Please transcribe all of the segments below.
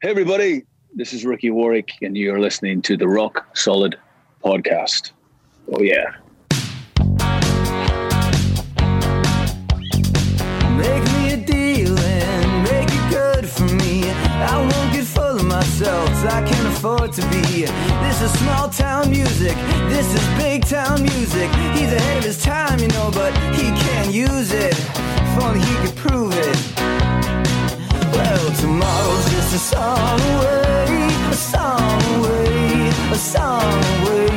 Hey, everybody. This is Ricky Warwick, and you're listening to the Rock Solid Podcast. Oh, yeah. Make me a deal and make it good for me. I won't get full of myself, I can't afford to be. This is small town music, this is big town music. He's ahead of his time, you know, but he can't use it. If only he could prove it. Well, tomorrow's just a song away, a song away, a song away.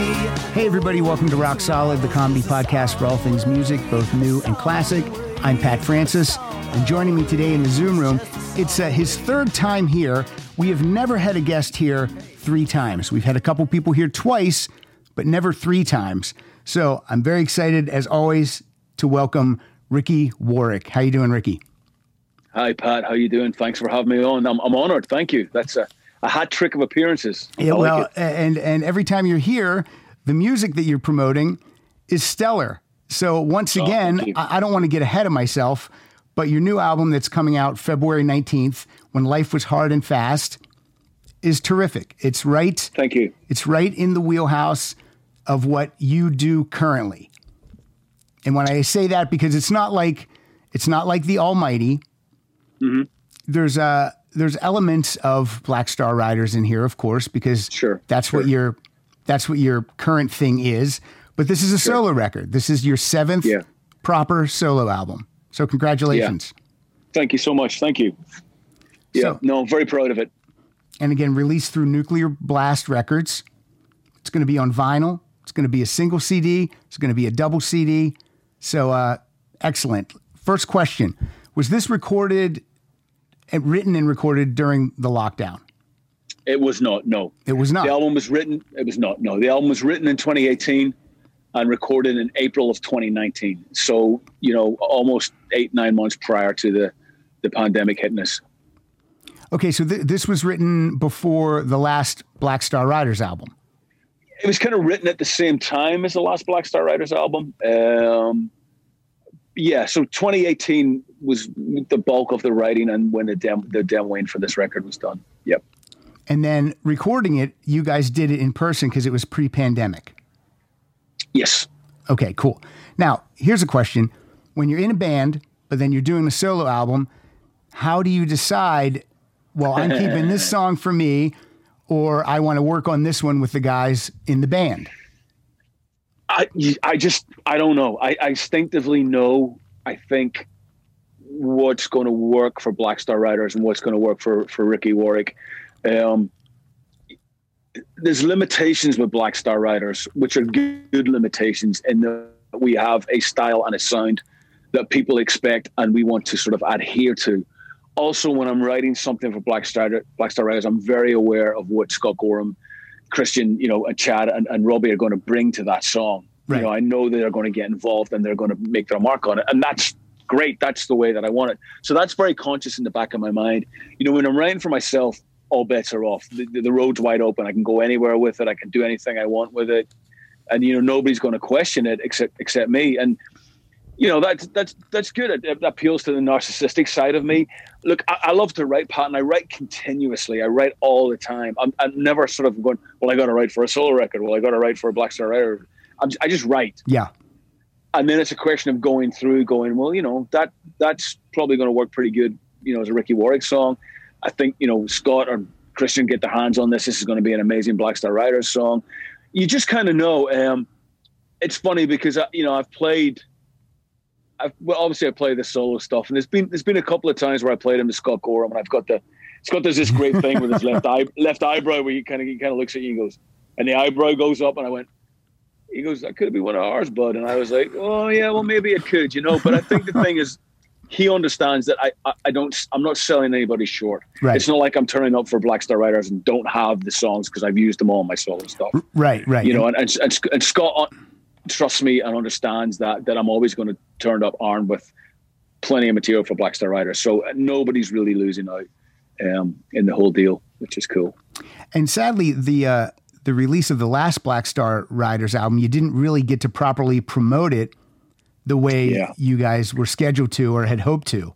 Hey, everybody, welcome to Rock Solid, the comedy podcast for all things music, both new and classic. I'm Pat Francis, and joining me today in the Zoom room, it's uh, his third time here. We have never had a guest here three times. We've had a couple people here twice, but never three times. So I'm very excited, as always, to welcome Ricky Warwick. How you doing, Ricky? Hi, Pat. How you doing? Thanks for having me on. I'm, I'm honored. Thank you. That's a, a hat trick of appearances. I Yeah, well, it. and and every time you're here, the music that you're promoting is stellar. So once Oh, again. I, I don't want to get ahead of myself, but your new album that's coming out February 19th, when life was hard and fast, is terrific. It's right. Thank you. It's right in the wheelhouse of what you do currently. And when I say that, because it's not like it's not like the Almighty. Mm-hmm. There's uh there's elements of Black Star Riders in here, of course, because Sure, that's what your that's what your current thing is. But this is a solo record. This is your seventh Yeah. proper solo album. So congratulations. Thank you so much. Thank you. Yeah. So- no, I'm very proud of it. and again released through Nuclear Blast Records. It's going to be on vinyl. It's going to be a single CD. It's going to be a double CD. So uh, excellent. First question: Was this recorded, written and recorded during the lockdown? It was not. No. It was not. The album was written. It was not. No, the album was written in 2018 and recorded in April of 2019. So you know, almost eight nine months prior to the the pandemic hitting us. Okay, so th- this was written before the last Black Star Riders album. It was kind of written at the same time as the last Black Star Riders album. Um, yeah, so 2018 was the bulk of the writing and when the dem- the demoing for this record was done. Yep. And then recording it, you guys did it in person because it was pre-pandemic. Yes. Okay, cool. Now, here's a question. When you're in a band, but then you're doing a solo album, how do you decide, well, I'm keeping this song for me, or I want to work on this one with the guys in the band? I, I just I don't know. I, I instinctively know. I think what's going to work for Black Star Riders and what's going to work for for Ricky Warwick. Um, there's limitations with Black Star Riders, which are good, good limitations, in that we have a style and a sound that people expect, and we want to sort of adhere to. Also, when I'm writing something for Black Star Black Star Riders, I'm very aware of what Scott Gorham Christian, you know, and Chad and, and Robbie are going to bring to that song. Right. You know, I know they're going to get involved and they're going to make their mark on it, and that's great. That's the way that I want it. So that's very conscious in the back of my mind. You know, when I'm writing for myself, all bets are off. The, the, road's wide open. I can go anywhere with it. I can do anything I want with it, and you know, nobody's going to question it except except me. And you know that's that's that's good. It, it appeals to the narcissistic side of me. Look, I, I love to write, Pat, and I write continuously. I write all the time. I'm, I'm never sort of going. Well, I got to write for a solo record. Well, I got to write for a Black Star. I'm, I just write, Yeah. And then it's a question of going through, going, well, you know, that that's probably going to work pretty good. You know, as a Ricky Warwick song. I think you know Scott or Christian get their hands on this. This is going to be an amazing Black Star Riders song. You just kind of know. Um, it's funny because uh, you know I've played. I've, well, obviously I play the solo stuff, and there's been there's been a couple of times where I played him to Scott Gorham, and I've got the Scott does this great thing with his left eye left eyebrow where he kind of he kind of looks at you and goes, and the eyebrow goes up, and I went. He goes, that could be one of ours, bud. And I was like, oh yeah, well maybe it could, you know. But I think the thing is, he understands that I, I, I don't, I'm not selling anybody short. Right. It's not like I'm turning up for Black Star Riders and don't have the songs because I've used them all in my solo stuff. Right, right. You know, and, and, and, and Scott trusts me and understands that that I'm always going to turn up armed with plenty of material for Black Star Riders. So uh, nobody's really losing out um, in the whole deal, which is cool. And sadly, the uh, the release of the last Black Star Riders album, you didn't really get to properly promote it the way Yeah. you guys were scheduled to or had hoped to.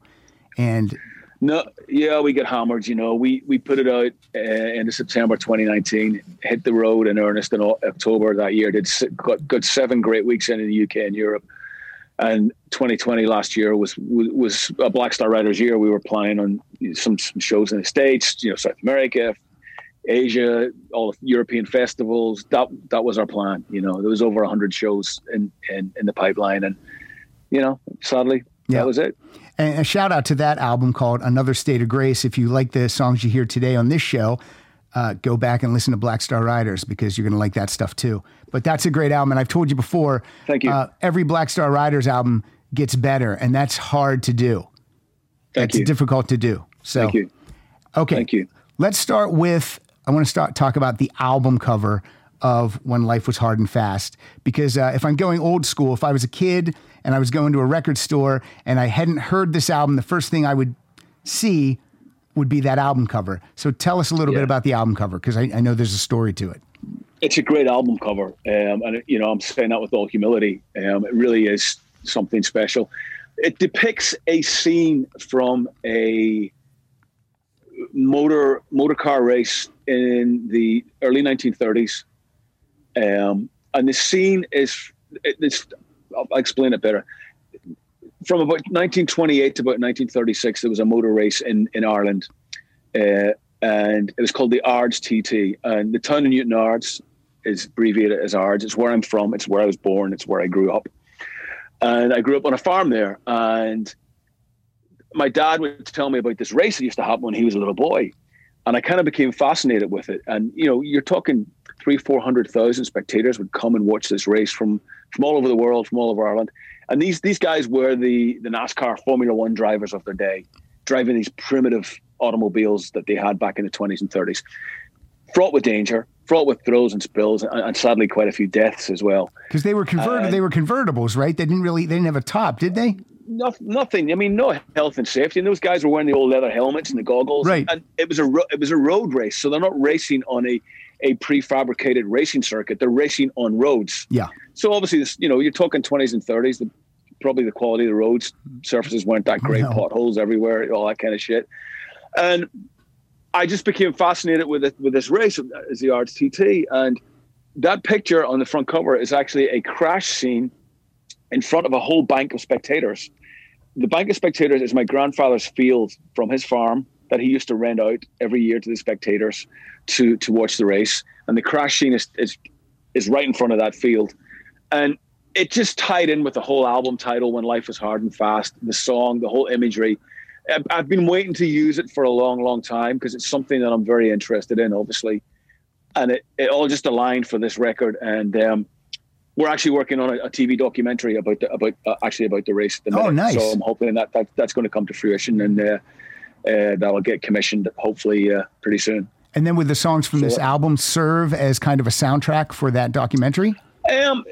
And No, yeah, we get hammered. You know, we we put it out uh, in September 2019. Hit the road in earnest in October that year. Did got, got seven great weeks in, in the UK and Europe. And 2020 last year was was a Black Star Riders year. We were playing on some, some shows in the states, you know, South America, Asia, all European festivals. That that was our plan. You know, there was over hundred shows in, in in the pipeline, and you know, sadly, yeah. that was it. And a shout out to that album called Another State of Grace. If you like the songs you hear today on this show, uh, go back and listen to Black Star Riders because you're going to like that stuff too. But that's a great album. And I've told you before, Thank you. Uh, every Black Star Riders album gets better, and that's hard to do. Thank that's you. difficult to do. So, Thank you. Okay. Thank you. Let's start with I want to start talk about the album cover of When Life Was Hard and Fast because uh, if I'm going old school, if I was a kid and I was going to a record store and I hadn't heard this album, the first thing I would see would be that album cover. So tell us a little yeah. bit about the album cover because I, I, know there's a story to it. It's a great album cover, um, and you know I'm saying that with all humility. Um, it really is something special. It depicts a scene from a motor motor car race in the early 1930s, um, and the scene is it's I'll explain it better. From about 1928 to about 1936, there was a motor race in in Ireland, uh, and it was called the Ards TT. And the town of Newtownards is abbreviated as Ards. It's where I'm from. It's where I was born. It's where I grew up. And I grew up on a farm there. And my dad would tell me about this race that used to happen when he was a little boy. And I kind of became fascinated with it. And, you know, you're talking three, 400,000 spectators would come and watch this race from from all over the world, from all over Ireland. And these these guys were the the NASCAR Formula One drivers of their day, driving these primitive automobiles that they had back in the 20s and 30s, fraught with danger, fraught with thrills and spills, and, and sadly quite a few deaths as well. Because they were converted, uh, they were convertibles, right? They didn't really, they didn't have a top, did they? No, nothing. I mean, no health and safety. And those guys were wearing the old leather helmets and the goggles. Right. And it was a it was a road race, so they're not racing on a a prefabricated racing circuit. They're racing on roads. Yeah. So obviously, this, you know, you're talking 20s and 30s. The, probably the quality of the roads surfaces weren't that great. No. Potholes everywhere, all that kind of shit. And I just became fascinated with it with this race as the Ards TT, and that picture on the front cover is actually a crash scene in front of a whole bank of spectators. The bank of spectators is my grandfather's field from his farm that he used to rent out every year to the spectators to to watch the race. And the crash scene is is, is right in front of that field. And it just tied in with the whole album title, When Life Was Hard and Fast, the song, the whole imagery. I've been waiting to use it for a long, long time because it's something that I'm very interested in, obviously. And it, it all just aligned for this record. And um, we're actually working on a, a, TV documentary about the, about uh, actually about the race. At the oh, nice! So I'm hoping that, that that's going to come to fruition and uh, uh, that will get commissioned hopefully uh, pretty soon. And then, would the songs from so, this album serve as kind of a soundtrack for that documentary? Um,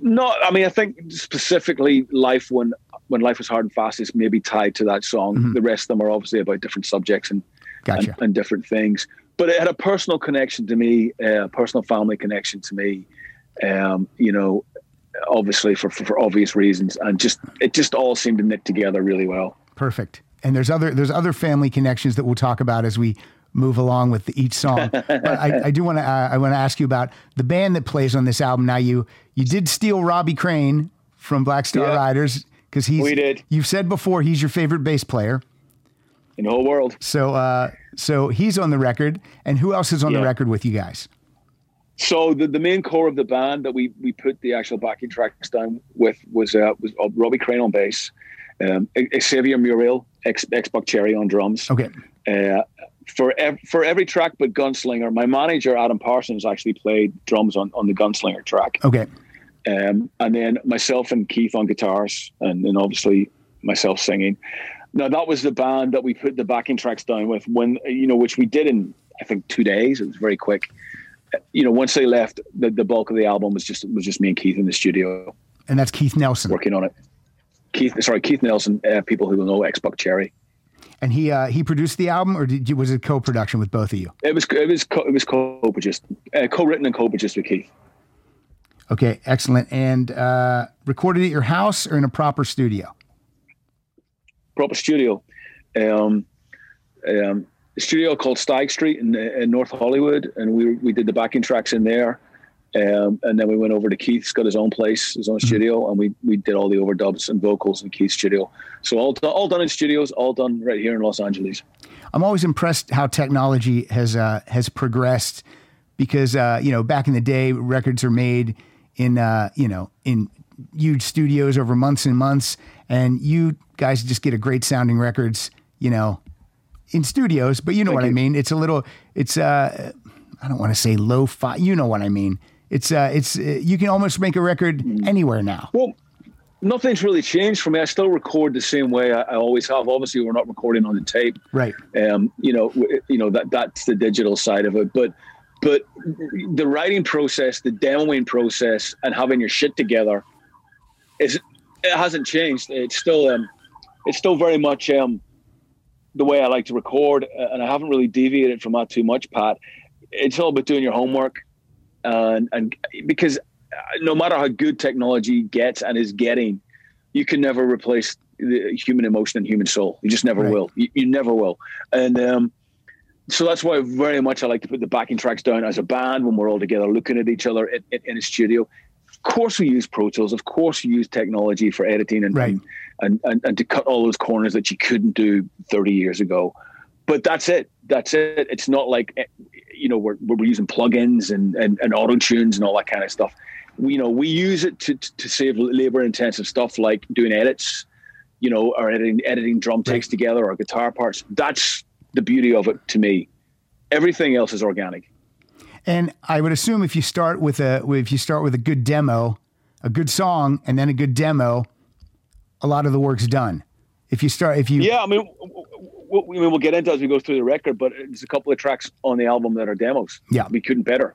not. I mean, I think specifically life when when life was hard and fast is maybe tied to that song. Mm-hmm. The rest of them are obviously about different subjects and, gotcha. and, and different things. But it had a personal connection to me, a uh, personal family connection to me um, you know, obviously for, for, for obvious reasons, and just it just all seemed to knit together really well. Perfect. And there's other there's other family connections that we'll talk about as we move along with each song. but I, I do want to uh, I want to ask you about the band that plays on this album. Now you you did steal Robbie Crane from Black Star yeah, Riders because he's we did. You've said before he's your favorite bass player in the whole world. So uh, so he's on the record, and who else is on yeah. the record with you guys? So the, the main core of the band that we we put the actual backing tracks down with was uh, was uh, Robbie Crane on bass, um, Xavier Muriel, X, X Buckcherry on drums. Okay. Uh, for ev- for every track but Gunslinger, my manager Adam Parsons actually played drums on, on the Gunslinger track. Okay. Um, and then myself and Keith on guitars, and then obviously myself singing. Now that was the band that we put the backing tracks down with when you know, which we did in I think two days. It was very quick you know, once they left, the, the bulk of the album was just was just me and Keith in the studio. And that's Keith Nelson working on it. Keith, sorry, Keith Nelson. Uh, people who will know X Buckcherry. And he uh, he produced the album, or did you, was it co-production with both of you? It was it was co- it was co-produced, uh, co-written and co-produced with Keith. Okay, excellent. And uh, recorded at your house or in a proper studio? Proper studio. Um, um, studio called Stag Street in, in North Hollywood, and we we did the backing tracks in there. Um, and then we went over to Keith's got his own place, his own studio, and we we did all the overdubs and vocals in Keith's studio. So all done, all done in studios, all done right here in Los Angeles. I'm always impressed how technology has uh, has progressed because uh, you know back in the day records are made in uh, you know in huge studios over months and months, and you guys just get a great sounding records you know in studios. But you know Thank what I mean. It's a little it's uh, I don't want to say low fi. You know what I mean. It's uh, it's uh, you can almost make a record Mm. anywhere now. Well, nothing's really changed for me. I still record the same way I, I always have. Obviously, we're not recording on the tape. Right. Um, you know, w- you know that that's the digital side of it. But but the writing process, the demoing process, and having your shit together is it hasn't changed. It's still um, it's still very much um, the way I like to record, uh, and I haven't really deviated from that too much, Pat. It's all about doing your homework, and and because uh, no matter how good technology gets and is getting, you can never replace the human emotion and human soul. You just never Right. will. You, you never will. And um, so that's why very much I like to put the backing tracks down as a band when we're all together looking at each other in, in, in a studio. Of course, we use Pro Tools. Of course, we use technology for editing and, Right. and, and, and, and to cut all those corners that you couldn't do 30 years ago. But that's it. That's it. It's not like, eh, you know, we're, we're using plugins and, and, and auto tunes and all that kind of stuff. We, you know, we use it to, to save labor intensive stuff like doing edits, you know, or editing, editing drum takes together or guitar parts. That's the beauty of it to me. Everything else is organic. And I would assume if you start with a if you start with a good demo, a good song, and then a good demo, a lot of the work's done. If you start, if you Yeah, I mean, w- w- w- I mean, we'll get into it as we go through the record, but there's a couple of tracks on the album that are demos. Yeah. we couldn't better.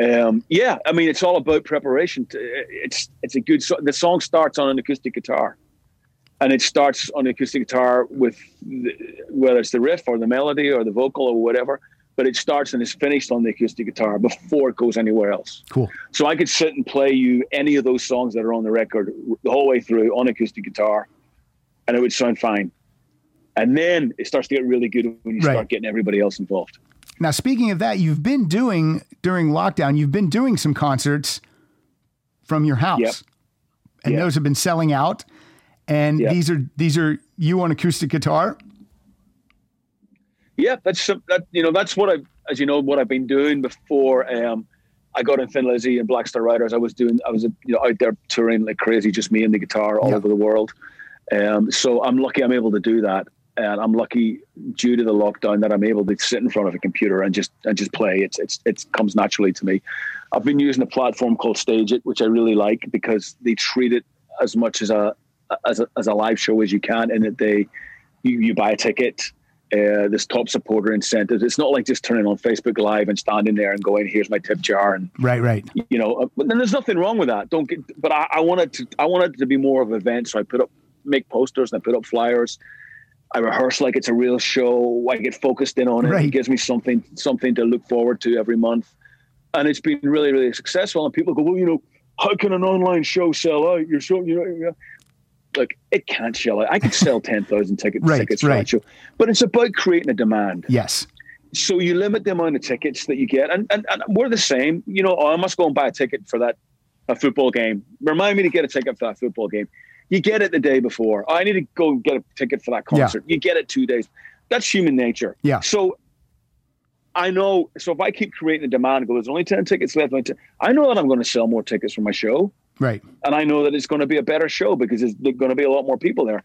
Um, yeah, I mean, it's all about preparation. It's it's a good. So- the song starts on an acoustic guitar, and it starts on the acoustic guitar with the, whether it's the riff or the melody or the vocal or whatever. But it starts and is finished on the acoustic guitar before it goes anywhere else. cool, So I could sit and play you any of those songs that are on the record the whole way through on acoustic guitar, and it would sound fine. And then it starts to get really good when you Right. start getting everybody else involved. Now, speaking of that, you've been doing during lockdown, you've been doing some concerts from your house, Yep. and Yep. those have been selling out. And Yep. these are these are you on acoustic guitar. Yeah, that's some- that. You know, that's what I, as you know, what I've been doing before. Um, I got in Thin Lizzy and Black Star Riders. I was doing, I was, you know, out there touring like crazy, just me and the guitar all Yeah. over the world. Um, so I'm lucky I'm able to do that, and I'm lucky due to the lockdown that I'm able to sit in front of a computer and just and just play. It's it's it comes naturally to me. I've been using a platform called StageIt, which I really like because they treat it as much as a as a, as a live show as you can, in that they you, you buy a ticket. Uh, there's top supporter incentives. It's not like just turning on Facebook Live and standing there and going, "Here's my tip jar," and Right, right. you know. uh, But then there's nothing wrong with that. Don't get. But I, I wanted to. I wanted to be more of an event, so I put up, make posters, and I put up flyers. I rehearse like it's a real show. I get focused in on it. Right. It gives me something something to look forward to every month, and it's been really really successful. And people go, well, you know, how can an online show sell out? You're so you know. Look, it can't sell out. I could sell ten thousand tickets Right, tickets for right. that show, but it's about creating a demand Yes. so you limit the amount of tickets that you get and, and, and we're the same you know oh, i must go and buy a ticket for that a football game remind me to get a ticket for that football game you get it the day before oh, i need to go and get a ticket for that Yeah. concert you get it two days that's human nature Yeah. so i know so if i keep creating a demand go there's only 10 tickets left i know that i'm going to sell more tickets for my show Right. and I know that it's going to be a better show because there's going to be a lot more people there.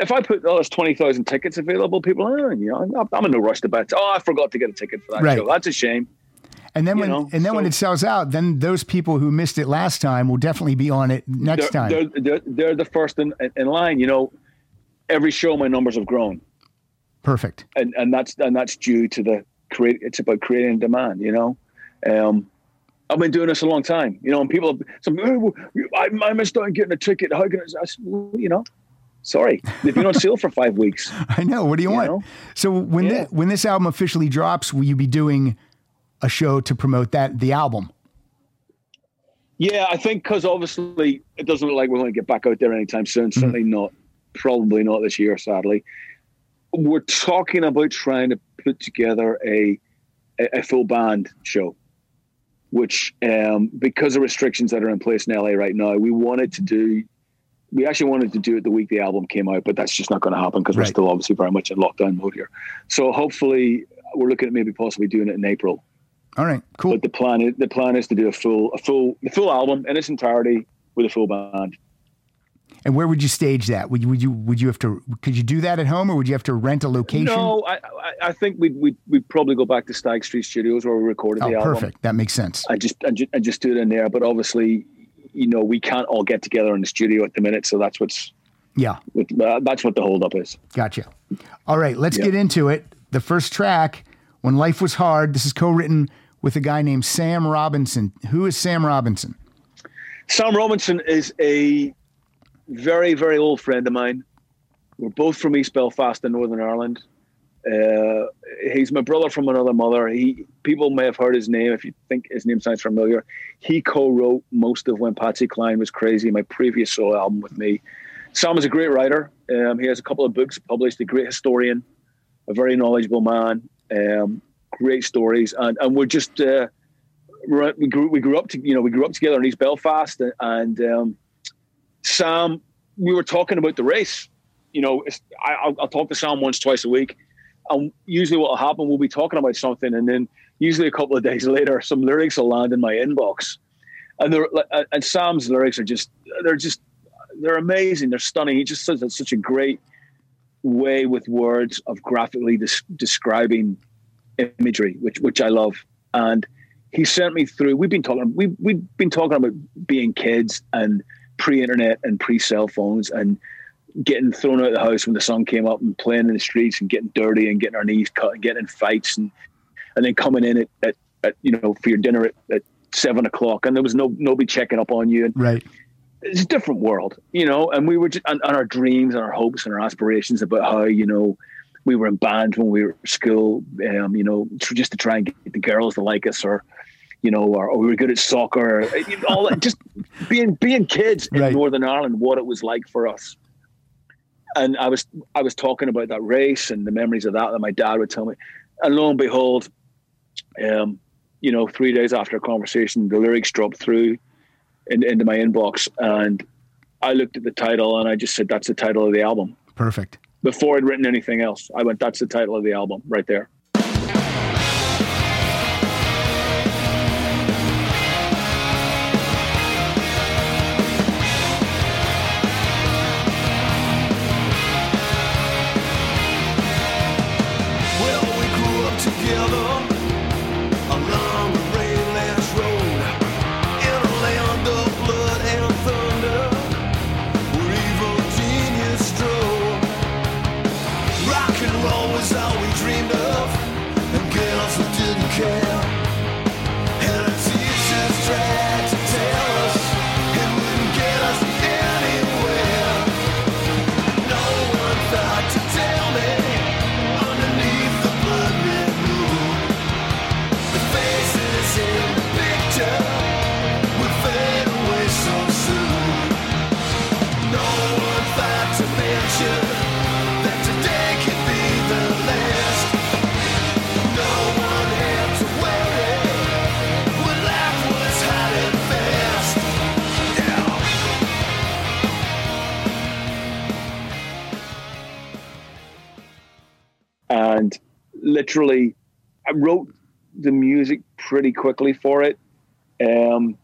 If I put oh, there's twenty thousand tickets available, people, oh, you know, I'm, in no rush to buy. it. Oh, I forgot to get a ticket for that Right. show. That's a shame. And then You when know, and then when it sells out, then those people who missed it last time will definitely be on it next They're, time. they're, they're, they're the first in, in line. You know, every show my numbers have grown, Perfect. and and that's and that's due to the create. It's about creating demand. You know, um, I've been doing this a long time. You know, and people, some "Oh, I, I missed out on getting a ticket. How can I? I said, well, you know, sorry, they've been on sale for five weeks. I know. What do you, want? know? So when Yeah. thi- when this album officially drops, will you be doing a show to promote that the album? Yeah, I think because obviously it doesn't look like we're going to get back out there anytime soon. Mm-hmm. Certainly not, probably not this year, sadly. we're talking about trying to put together a a, a full band show, which um, because of restrictions that are in place in LA right now, we wanted to do. We actually wanted to do it the week the album came out, but that's just not going to happen because Right. we're still obviously very much in lockdown mode here. So hopefully, we're looking at maybe possibly doing it in April. All right, cool. But the plan is the plan is to do a full a full the full album in its entirety with a full band. And where would you stage that? Would you would you would you have to could you do that at home or would you have to rent a location? No, I, I, think we'd, we'd, we'd probably go back to Stag Street Studios where we recorded Oh, the album. perfect. That makes sense. I just, and just just do it in there. But obviously, you know, we can't all get together in the studio at the minute, so that's what's Yeah, uh, that's what the holdup is. gotcha. All right, let's Yeah. get into it. The first track, When Life Was Hard, this is co-written with a guy named Sam Robinson. Who is Sam Robinson? Sam Robinson is a very very old friend of mine. We're both from East Belfast in Northern Ireland. Uh, he's my brother from another mother. He people may have heard his name if you think his name sounds familiar. He co-wrote most of When Patsy Cline Was Crazy, my previous solo album with me. Sam is a great writer. Um, he has a couple of books published. A great historian, a very knowledgeable man. Um, great stories, and and we're just uh, we're- grew we grew up to you know we grew up together in East Belfast, and um, Sam, we were talking about the race. You know, I, I'll, I'll talk to Sam once, twice a week. And usually what will happen, we'll be talking about something. And then usually a couple of days later, some lyrics will land in my inbox. And and Sam's lyrics are just, they're just, they're amazing. They're stunning. He just says it's such a great way with words of graphically des- describing imagery, which, which I love. And he sent me through, we've been talking, we, we've been talking about being kids and pre-internet and pre-cell phones and getting thrown out of the house when the sun came up and playing in the streets and getting dirty and getting our knees cut and getting in fights and and then coming in at, at, at you know for your dinner at, at seven o'clock and there was no nobody checking up on you and Right. it's a different world you know and we were just and, and our dreams and our hopes and our aspirations about how you know we were in bands when we were at school um, you know just to try and get the girls to like us or you know or, or we were good at soccer or, you know, all that just being being kids in Right. northern ireland what it was like for us and I was I was talking about that race and the memories of that that my dad would tell me, and lo and behold, um, you know, three days after a conversation, the lyrics dropped through in, into my inbox, and I looked at the title and I just said, "That's the title of the album." Perfect. Before I'd written anything else, I went, "That's the title of the album, right there." And literally I wrote the music pretty quickly for it. Um,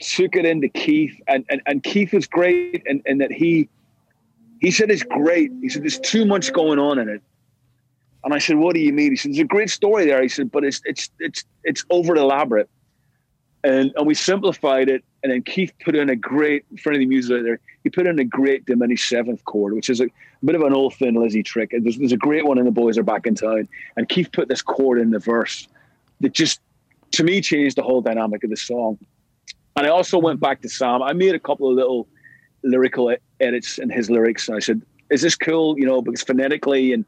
took it into Keith, and, and, and Keith was great, and, and that he he said it's great. He said there's too much going on in it, and I said, what do you mean? He said there's a great story there. He said, but it's it's it's it's over elaborate, and and we simplified it, and then Keith put in a great for any music out there. He put in a great diminished seventh chord, which is a, bit of an old thin Lizzy trick. And there's, there's a great one in the boys are back in town, and Keith put this chord in the verse that just to me changed the whole dynamic of the song. And I also went back to Sam. I made a couple of little lyrical edits in his lyrics, and I said, "Is this cool?" You know, because phonetically, and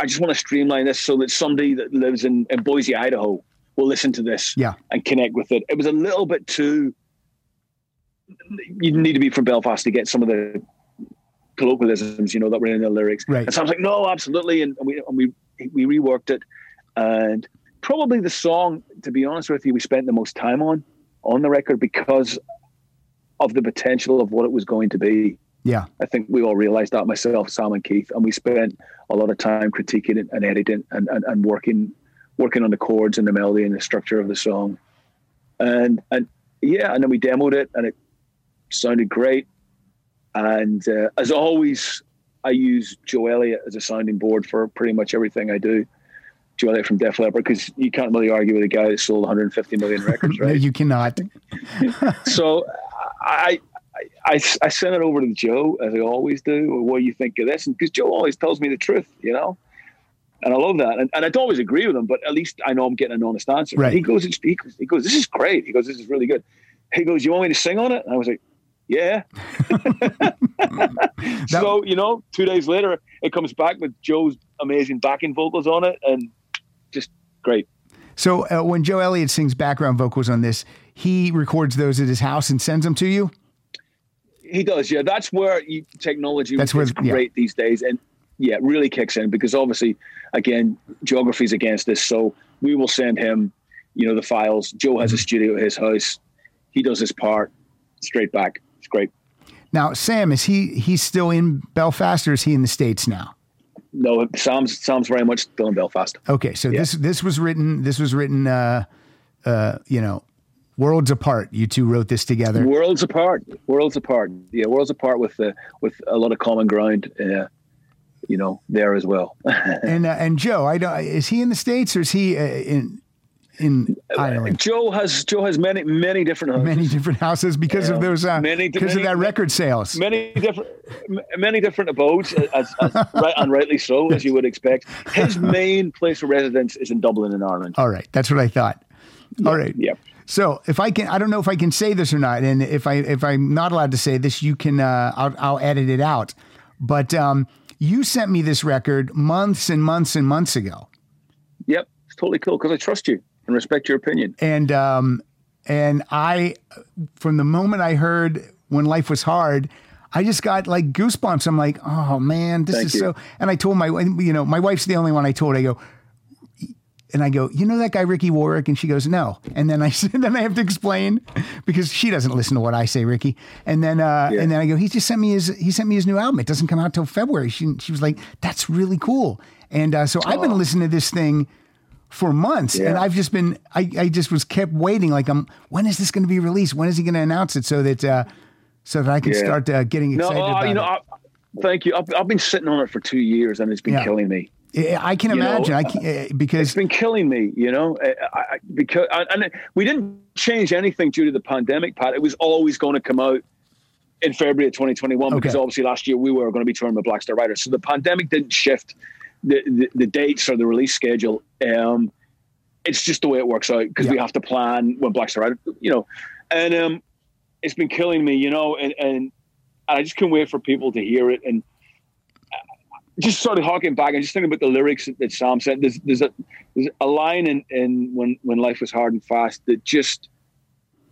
I just want to streamline this so that somebody that lives in, in Boise, Idaho, will listen to this Yeah. and connect with it. It was a little bit too. You need to be from Belfast to get some of the colloquialisms, you know, that were in the lyrics. Right. And so I was like, no, absolutely. And we and we we reworked it, and probably the song, to be honest with you, we spent the most time on on the record because of the potential of what it was going to be. Yeah. I think we all realized that myself, Sam and Keith, and we spent a lot of time critiquing it and editing and, and, and working working on the chords and the melody and the structure of the song. And and yeah, and then we demoed it and it sounded great. And uh, as always, I use Joe Elliott as a sounding board for pretty much everything I do. Joe Elliott from Def Leppard, because you can't really argue with a guy that sold 150 million records, No, right? you cannot. so I, I, I, I sent it over to Joe as I always do. What do you think of this? And because Joe always tells me the truth, you know, and I love that. And, and I don't always agree with him, but at least I know I'm getting an honest answer. Right. He goes, he goes, he goes, this is great. He goes, this is really good. He goes, you want me to sing on it? And I was like, yeah. so you know, two days later, it comes back with Joe's amazing backing vocals on it, and just great. So uh, when Joe Elliott sings background vocals on this, he records those at his house and sends them to you. He does, yeah. That's where you, technology That's is where- yeah. great these days, and yeah, it really kicks in because obviously, again, geography's against this. So we will send him, you know, the files. Joe has a studio at his house. He does his part, straight back. It's great. Now, Sam, is he he's still in Belfast or is he in the States now? No, Sam's Sam's very much still in Belfast. Okay, so Yeah. this this was written this was written uh uh you know worlds apart. You two wrote this together. Worlds apart. Worlds apart. Yeah, worlds apart with uh, with a lot of common ground. Uh, you know, there as well. And uh, and Joe, I don't is he in the States or is he uh, in in Ireland? Joe has Joe has many many different houses. Many different houses because of those uh, Many- because of that record sales. many different many different abodes as, as right and rightly so as you would expect his main place of residence is in dublin in ireland All right, that's what I thought. All right. yeah So if I can, I don't know if I can say this or not, and if I if I'm not allowed to say this, you can. Uh, I'll, I'll edit it out. But um, you sent me this record months and months and months ago, yep it's totally cool because i trust you and respect your opinion and um, and I, from the moment I heard when life was hard. I just got like goosebumps. I'm like, oh man, this Thank is you. so. And I told my, you know, my wife's the only one I told. I go, and I go, you know that guy Ricky Warwick, and she goes, no. And then I then I have to explain because she doesn't listen to what I say, Ricky. And then uh, Yeah. and then I go, he just sent me his he sent me his new album. It doesn't come out till February. She she was like, that's really cool. And uh, so I've been listening to this thing for months, and I've just been I I just was kept waiting. Like, I'm when is this going to be released? When is he going to announce it so that uh, so that I can Yeah. start uh, getting no excited uh, about you know it. I, thank you I've, I've been sitting on it for two years and it's been Yeah. killing me I I can you know, imagine. I can, uh, because it's been killing me you know I, I, because and and we didn't change anything due to the pandemic pat it was always going to come out in February of 2021 because obviously last year we were going to be touring with Black Star Riders. So the pandemic didn't shift the, the, the dates or the release schedule. Um, it's just the way it works out because we have to plan when Black Star Riders, you know, and um, it's been killing me, you know, and, and I just can't wait for people to hear it and just sort of harking back and just thinking about the lyrics that Sam said. There's there's a there's a line in, in when when life was hard and fast that just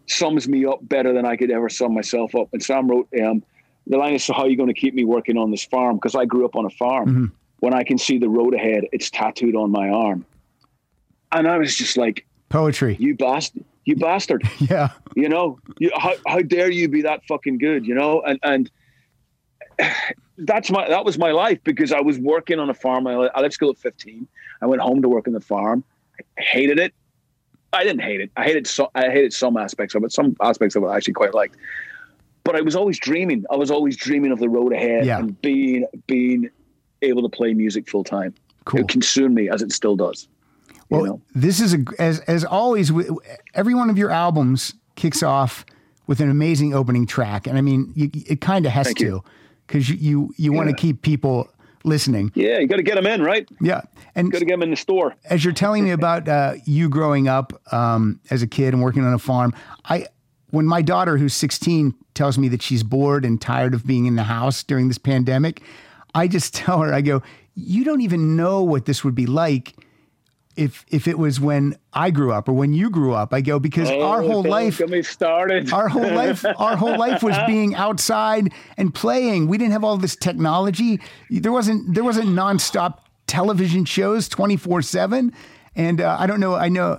sums me up better than I could ever sum myself up. And Sam wrote, um, the line is, "So how are you going to keep me working on this farm? Because I grew up on a farm. Mhm. When I can see the road ahead, it's tattooed on my arm." And I was just like, poetry. "You bastard! You bastard! Yeah. you know, you, how how dare you be that fucking good? You know?" And and that's my that was my life because I was working on a farm. I, I left school at 15. I went home to work on the farm. I hated it. I didn't hate it. I hated so, I hated some aspects of it. Some aspects of it I actually quite liked. But I was always dreaming. I was always dreaming of the road ahead Yeah. and being being able to play music full time. Cool. It consumed me as it still does. Well, you know? this is a as as always. Every one of your albums kicks off with an amazing opening track, and I mean, you, it kind of has Thank to you. Because you you, you want to keep people listening. Yeah, you got to get them in, right? Yeah, and Got to get them in the store. as you're telling me about uh, you growing up um, as a kid and working on a farm, I when my daughter who's 16 tells me that she's bored and tired of being in the house during this pandemic, I just tell her, I go, you don't even know what this would be like if if it was when I grew up or when you grew up. I go because Oh, our whole life Get me started. our whole life our whole life was being outside and playing. We didn't have all this technology. There wasn't there wasn't nonstop television shows 24/7 and uh, I don't know I know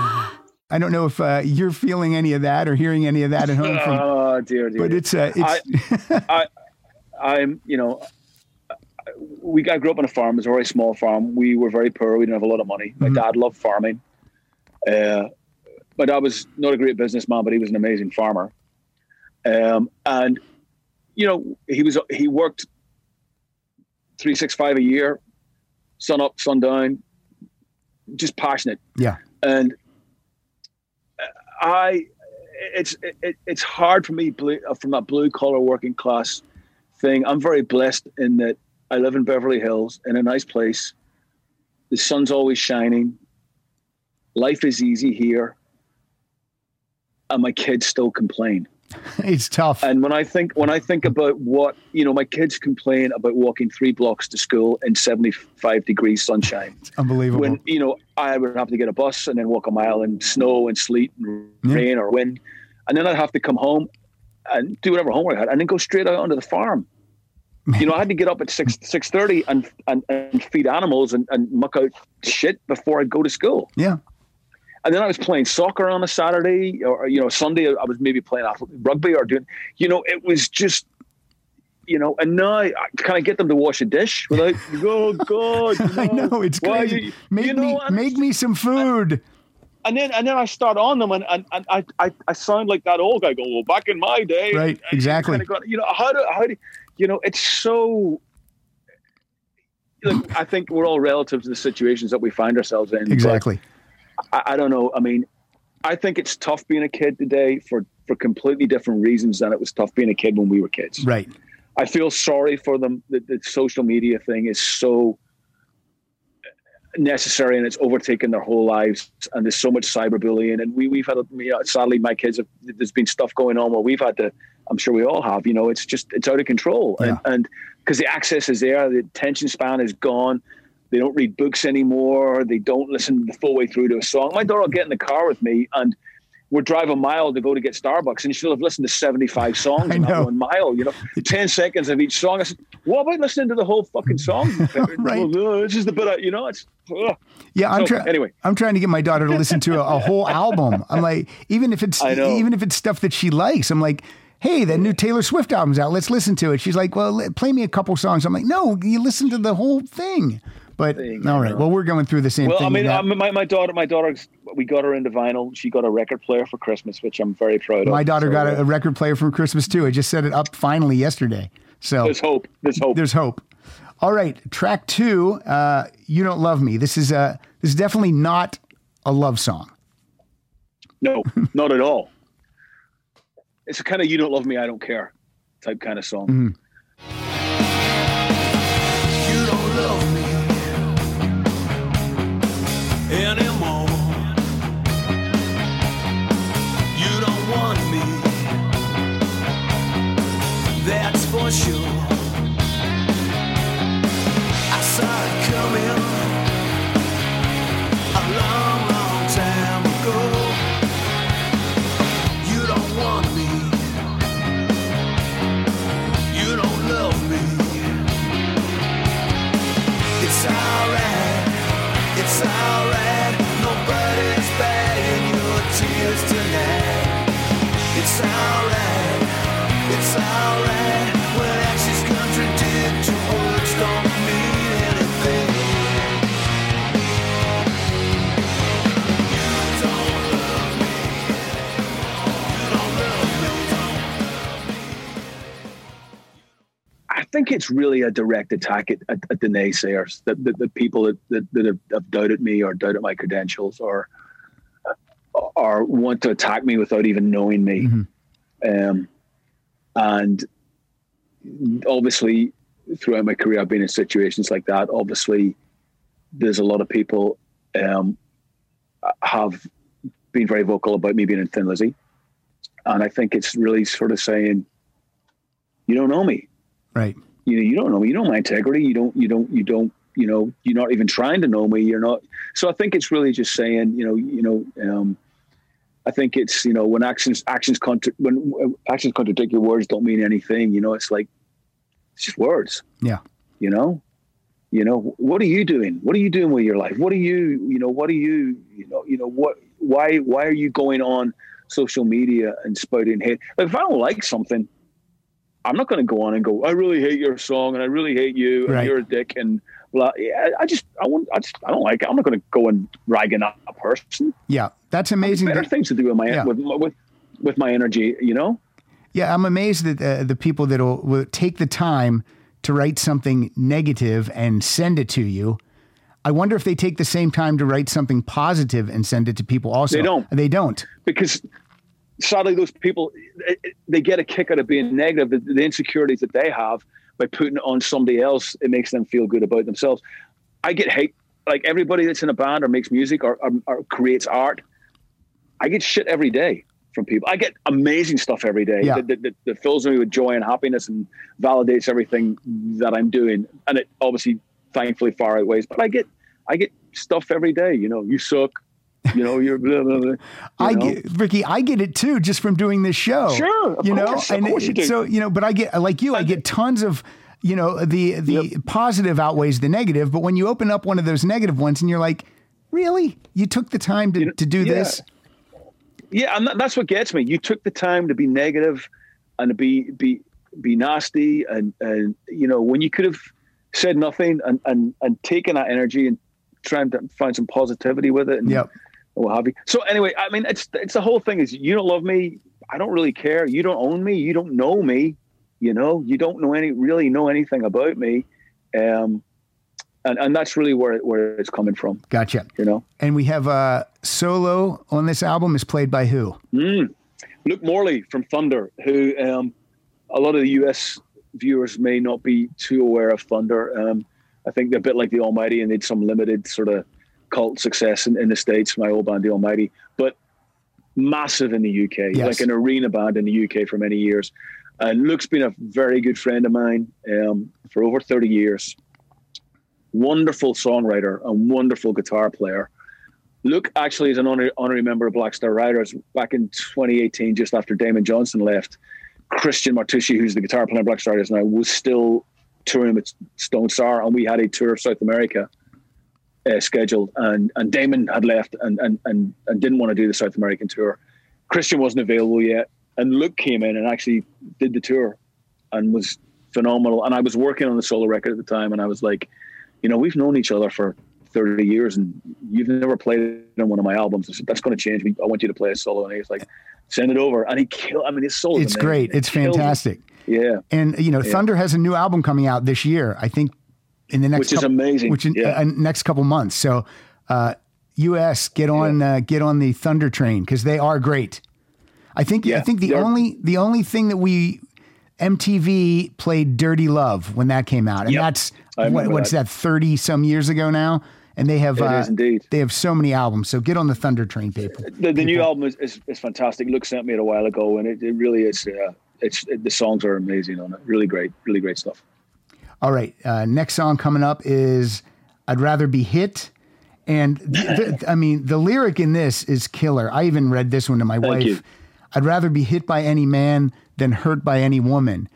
I don't know if uh, you're feeling any of that or hearing any of that at home from oh dear, dear. but it's uh, it's I, I'm, you know, we I grew up on a farm. It's a very small farm. We were very poor. We didn't have a lot of money. My dad loved farming. Uh, my dad was not a great businessman, but he was an amazing farmer. Um, and you know, he was he worked three six five a year, sun up, sun down, just passionate yeah. and I, it's it, it's hard for me blue, uh, from that blue collar working class thing. I'm very blessed in that I live in Beverly Hills in a nice place. The sun's always shining. Life is easy here, and my kids still complain. It's tough. And when I think when I think about what you know, my kids complain about walking three blocks to school in 75 degrees sunshine It's unbelievable. when you know I would have to get a bus and then walk a mile in snow and sleet and rain or wind, and then I'd have to come home and do whatever homework I had, and then go straight out onto the farm. You know, I had to get up at six six thirty and, and and feed animals and, and muck out shit before I'd go to school. yeah. And then I was playing soccer on a Saturday or you know Sunday. I was maybe playing rugby or doing. You know, it was just. You know, and now I can I get them to wash a dish without? Oh God! you I know it's Why crazy. you- make you know, me and make me some food. and then and then I start on them and, and, and I, I I sound like that old guy. Go well, back in my day, Right, and exactly. kinda got- you know how do how do you know? It's so. Look, I think we're all relative to the situations that we find ourselves in. but Exactly. I, I don't know. I mean, I think it's tough being a kid today for for completely different reasons than it was tough being a kid when we were kids. Right. I feel sorry for them. The, the social media thing is so necessary and it's overtaken their whole lives. And there's so much cyberbullying. And we, we've had, you know, sadly, my kids have, there's been stuff going on where we've had to, I'm sure we all have, you know, it's just, it's out of control. Yeah. And, and because the access is there, the attention span is gone. They don't read books anymore. They don't listen the full way through to a song. My daughter will get in the car with me and we'll drive a mile to go to get Starbucks and she'll have listened to 75 songs in that one mile, you know, 10 seconds of each song. I said, what about listening to the whole fucking song? Right. Well, no, it's just a bit of, you know, it's, ugh. Yeah, I'm So, trying. anyway. I'm trying to get my daughter to listen to a, a whole album. I'm like, even if it's even if it's stuff that she likes, I'm like, hey, that new Taylor Swift album's out. Let's listen to it. She's like, well, play me a couple songs. I'm like, no, you listen to the whole thing. But Thing, all know. well, we're going through the same thing. Well, thing. I mean, with that. um, my, my daughter, my daughter, we got her into vinyl. She got a record player for Christmas, which I'm very proud of. my daughter So, got a, uh, a record player for Christmas too. I just set it up finally yesterday. So There's hope. There's hope. there's hope. All right, track two. Uh, you don't love me. This is a this is definitely not a love song. No, not at all. It's a kind of "you don't love me, I don't care" type kind of song. Mm-hmm. You don't love anymore. You don't want me. That's for sure. I saw it coming I think it's really a direct attack at, at, at the naysayers, the, the, the people that, that, that have, have doubted me or doubted my credentials or or want to attack me without even knowing me. Um, and obviously, throughout my career, I've been in situations like that. Obviously, there's a lot of people um, have been very vocal about me being in Thin Lizzy, and I think it's really sort of saying, "You don't know me. Right. You know, you don't know me. You know my integrity. You don't. You don't. You don't. You know, you're not even trying to know me. You're not." So I think it's really just saying, you know, you know. Um, I think it's you know when actions actions contra- when actions contradict your words don't mean anything. You know, it's like it's just words. Yeah. You know, you know what are you doing? What are you doing with your life? What are you you know what are you you know you know what why why are you going on social media and spouting hate? Like if I don't like something, I'm not going to go on and go I really hate your song and I really hate you and Right. you're a dick and blah. Yeah, I just I want I just I don't like it. I'm not going to go and ragging up a person Yeah. That's amazing. better that- things to do with my Yeah. with, with with my energy. You know, Yeah, I'm amazed that uh, the people that will, take the time to write something negative and send it to you. I wonder if they take the same time to write something positive and send it to people also. They don't. They don't. because sadly, those people they get a kick out of being negative. The, the insecurities that they have by putting it on somebody else, it makes them feel good about themselves. I get hate like everybody that's in a band or makes music or, or, or creates art. I get shit every day from people. I get amazing stuff every day Yeah. that, that, that, that fills me with joy and happiness and validates everything that I'm doing. And it obviously, thankfully, far outweighs. But I get, I get stuff every day. You know, you suck. You know, you're. Blah, blah, blah, you I know? get, Ricky, I get it too, just from doing this show. Sure, you know, course, and you so you know, but I get like you, I get tons of, you know, the the positive outweighs the negative. But when you open up one of those negative ones, and you're like, really, you took the time to, to do yeah. this? Yeah, and that's what gets me. You took the time to be negative and to be be be nasty, and and you know when you could have said nothing and and and taken that energy and trying to find some positivity with it. And, Yep. What have you. So anyway, I mean, it's it's the whole thing is you don't love me. I don't really care. You don't own me. You don't know me. You know, you don't know any really know anything about me. Um, and and that's really where where it's coming from. Gotcha. You know. And we have uh, solo on this album is played by who? Luke Morley from Thunder, who um, a lot of the US viewers may not be too aware of Thunder. Um, I think they're a bit like the Almighty and they had some limited sort of cult success in, in the States, my old band, the Almighty, but massive in the UK, Yes. like an arena band in the UK for many years. And Luke's been a very good friend of mine um, for over 30 years. Wonderful songwriter and wonderful guitar player. Luke actually is an honor, honorary member of Black Star Riders back in 2018, just after Damon Johnson left. Christian Martucci, who's the guitar player in Black Star Riders now, was still touring with Stone Sour, and we had a tour of South America uh, scheduled, and and Damon had left and and and, and didn't want to do the South American tour. Christian wasn't available yet, and Luke came in and actually did the tour, and was phenomenal. And I was working on the solo record at the time, and I was like, you know, we've known each other for 30 years, and you've never played on one of my albums. I said, that's going to change. I want you to play a solo, and he was like, send it over, and he killed. I mean, his solo. It's amazing. great. It's it. fantastic. Yeah. And you know, Thunder has a new album coming out this year. I think in the next Which is amazing. Which in Yeah. uh, next couple months. So, uh, U.S. get on uh, get on the Thunder train because they are great. I think I think the only the only thing that we MTV played "Dirty Love" when that came out, and Yep. that's what, what's that. thirty some years ago now. And they have uh, indeed. they have so many albums. So get on the Thunder train, people. The, the new album is, is, is fantastic. Luke sent me it a while ago, and it, it really is. Uh, it's it, the songs are amazing on it. Really great, really great stuff. All right. Uh, next song coming up is I'd Rather Be Hit. And th- th- I mean, the lyric in this is killer. I even read this one to my wife. you. I'd rather be hit by any man than hurt by any woman.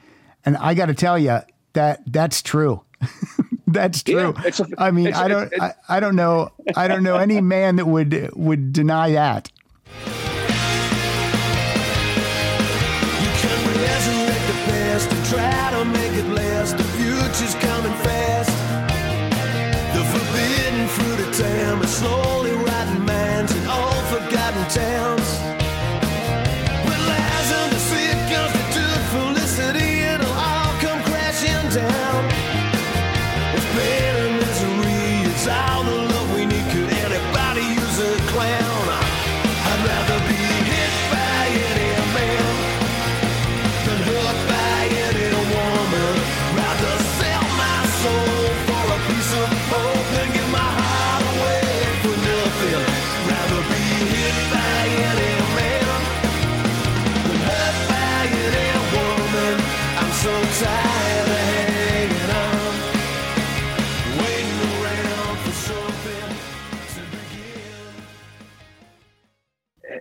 And I got to tell you that that's true. that's true. Yeah, it's a- I mean, it's- I don't, it's- I, I don't know, I don't know any man that would would deny that. You can resurrect the past and try to make it last. Future's coming fast. The forbidden fruit of time is slowly rotting minds in all forgotten towns.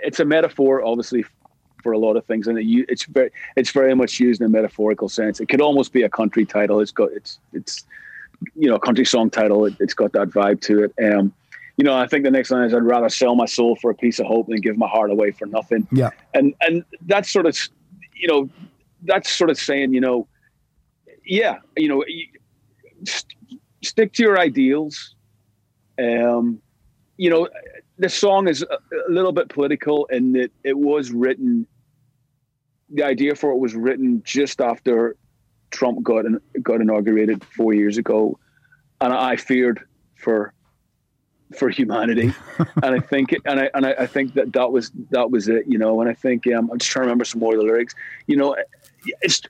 It's a metaphor, obviously, for a lot of things, and it, it's very it's very much used in a metaphorical sense. It could almost be a country title. It's got it's it's you know a country song title. It, has got that vibe to it. Um, you know, I think the next line is I'd rather sell my soul for a piece of hope than give my heart away for nothing. Yeah, and and that's sort of you know that's sort of saying you know yeah you know st- stick to your ideals. Um, you know, the song is a, a little bit political in that it was written the idea for it was written just after Trump got in, got inaugurated four years ago, and I feared for for humanity, and I think it, and I and I, think that that was that was it, you know. And I think um, I'm just trying to remember some more of the lyrics. You know, it's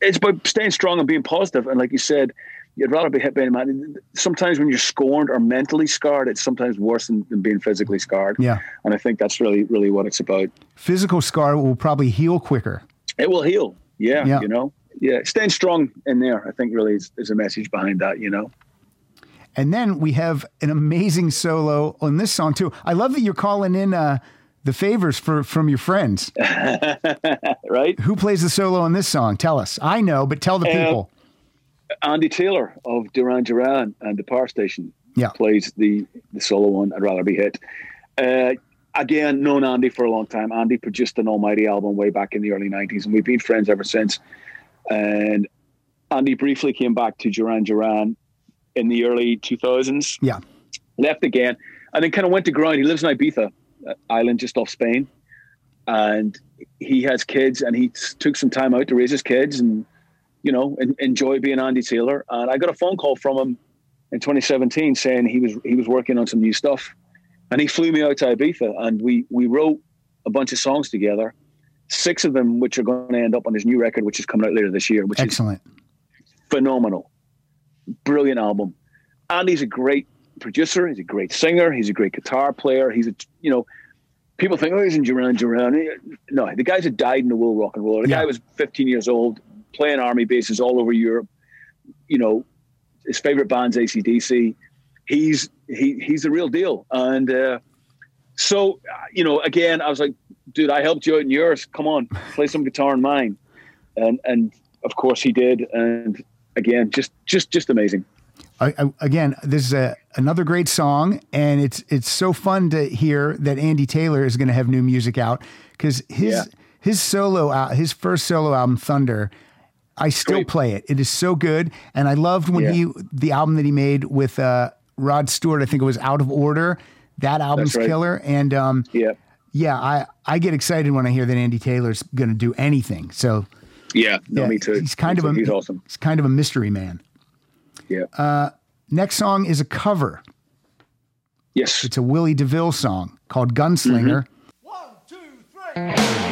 it's about staying strong and being positive, and like you said, you'd rather be hit by a man. Sometimes when you're scorned or mentally scarred, it's sometimes worse than, than, being physically scarred. Yeah. And I think that's really, really what it's about. Physical scar will probably heal quicker. It will heal. Yeah. yeah. You know, yeah. Staying strong in there, I think really is, is a message behind that, you know. And then we have an amazing solo on this song too. I love that you're calling in uh, the favors for from your friends. right? Who plays the solo on this song? Tell us. I know, but tell the people. Andy Taylor of Duran Duran and the Power Station yeah. plays the the solo one. I'd rather be hit. Uh, again, known Andy for a long time. Andy produced an Almighty album way back in the early '90s, and we've been friends ever since. And Andy briefly came back to Duran Duran in the early 2000s. Yeah, left again, and then kind of went to grind. He lives in Ibiza uh, island just off Spain, and he has kids, and he took some time out to raise his kids and you know, enjoy being Andy Taylor. And I got a phone call from him in 2017 saying he was he was working on some new stuff, and he flew me out to Ibiza, and we we wrote a bunch of songs together, six of them which are going to end up on his new record, which is coming out later this year. Which excellent, phenomenal, brilliant album. Andy's a great producer. He's a great singer. He's a great guitar player. He's a you know. People think, oh, he's in Duran Duran. No, the guy's a died in the wool rock and roll. The yeah. guy was 15 years old, playing army bases all over Europe. You know, his favorite band's ACDC. He's he he's the real deal. And uh, so, you know, again, I was like, dude, I helped you out in yours. Come on, play some guitar in mine. And and of course he did. And again, just just just amazing. I, I, again, this is a, another great song, and it's it's so fun to hear that Andy Taylor is going to have new music out because his yeah. his solo his first solo album Thunder I still Great. play it. It is so good, and I loved when yeah. he the album that he made with uh, Rod Stewart. I think it was Out of Order. That album's right. killer, and um, yeah, yeah. I I get excited when I hear that Andy Taylor's going to do anything. So yeah, no, yeah, me too. He's kind me of too. a he's awesome. He's kind of a mystery man. Yeah. Uh, next song is a cover. Yes, it's a Willie DeVille song called Gunslinger. Mm-hmm. One, two, three.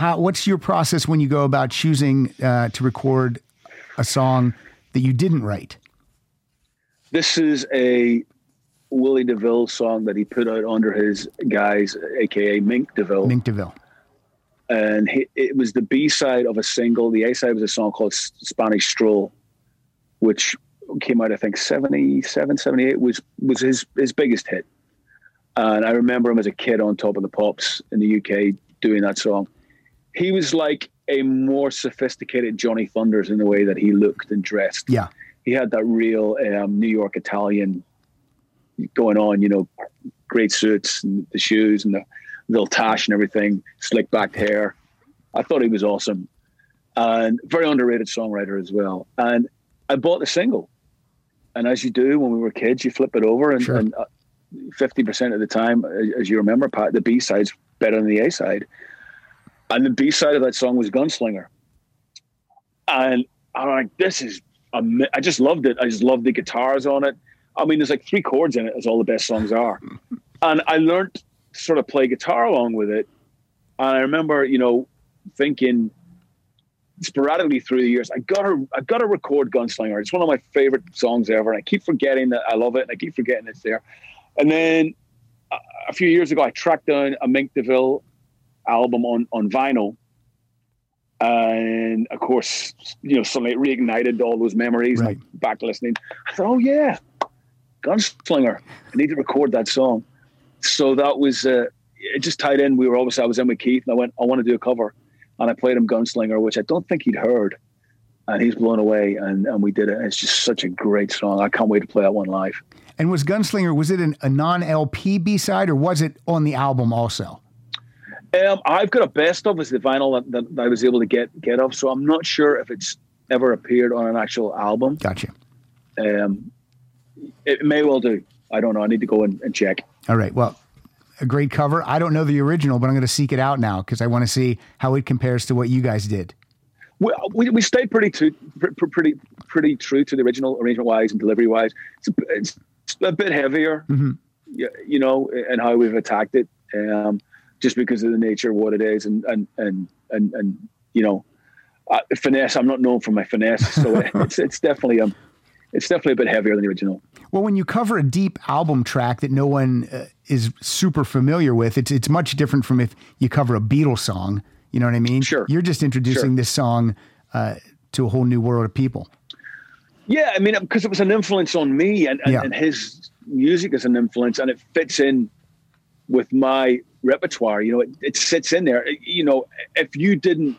How what's your process when you go about choosing uh, to record a song that you didn't write? This is a Willie DeVille song that he put out under his guise, aka Mink DeVille. Mink DeVille. And he, it was the B side of a single. The A side was a song called Spanish Stroll, which came out, I think, 77, 78, was, was his, his biggest hit. And I remember him as a kid on Top of the Pops in the UK doing that song he was like a more sophisticated Johnny Thunders in the way that he looked and dressed. Yeah. He had that real um, New York Italian going on, you know, great suits and the shoes and the little tash and everything, slick back hair. I thought he was awesome and very underrated songwriter as well. And I bought the single. And as you do when we were kids, you flip it over and, sure. and uh, 50% of the time, as you remember, Pat, the B sides better than the A side. And the B side of that song was Gunslinger. And I'm like, this is, am- I just loved it. I just loved the guitars on it. I mean, there's like three chords in it, as all the best songs are. and I learned to sort of play guitar along with it. And I remember, you know, thinking sporadically through the years, I gotta, I gotta record Gunslinger. It's one of my favorite songs ever. And I keep forgetting that I love it, and I keep forgetting it's there. And then a- a few years ago, I tracked down a Mink DeVille album on on vinyl, and of course, you know, suddenly it reignited all those memories. Right. I'm back listening. I thought, oh yeah, Gunslinger. I need to record that song. So that was uh, it. Just tied in. We were obviously I was in with Keith, and I went, I want to do a cover, and I played him Gunslinger, which I don't think he'd heard, and he's blown away, and and we did it. It's just such a great song. I can't wait to play that one live. And was Gunslinger, was it an, a non LP B side or was it on the album also? Um, I've got a best of as the vinyl that, that, I was able to get get of, so I'm not sure if it's ever appeared on an actual album. Gotcha. Um, it may well do. I don't know. I need to go and, and check. All right. Well, a great cover. I don't know the original, but I'm going to seek it out now because I want to see how it compares to what you guys did. We, we, we stayed pretty true, pr- pretty pretty true to the original arrangement wise and delivery wise. It's a, it's a bit heavier, Mhm. you, you know, and how we've attacked it, um, just because of the nature of what it is, and and and and, and you know, uh, finesse. I'm not known for my finesse, so it's it's definitely um, it's definitely a bit heavier than the original. Well, when you cover a deep album track that no one uh, is super familiar with, it's it's much different from if you cover a Beatles song. You know what I mean? Sure. You're just introducing Sure. this song uh, to a whole new world of people. Yeah, I mean, because it was an influence on me, and, and, Yeah. and his music is an influence, and it fits in with my repertoire. You know, it, it sits in there. You know, if you didn't,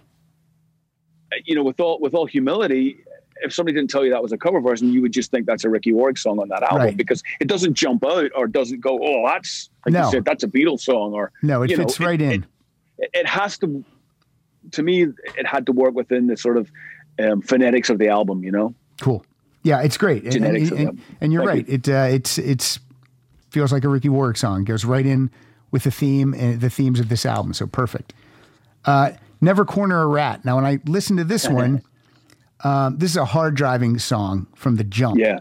you know, with all with all humility, if somebody didn't tell you that was a cover version, you would just think that's a Ricky Warwick song on that album Right. because it doesn't jump out or doesn't go, oh, that's like No. you said, that's a Beatles song, or No, it you know, fits right in. It, it has to. To me, it had to work within the sort of um, phonetics of the album. You know. Cool. Yeah, it's great. And, and, and- and you're Thank right. It uh, it's it's feels like a Ricky Warwick song. Goes right in with the theme and the themes of this album. So perfect. Uh, Never corner a rat. Now, when I listen to this one, um, this is a hard driving song from the jump. Yeah.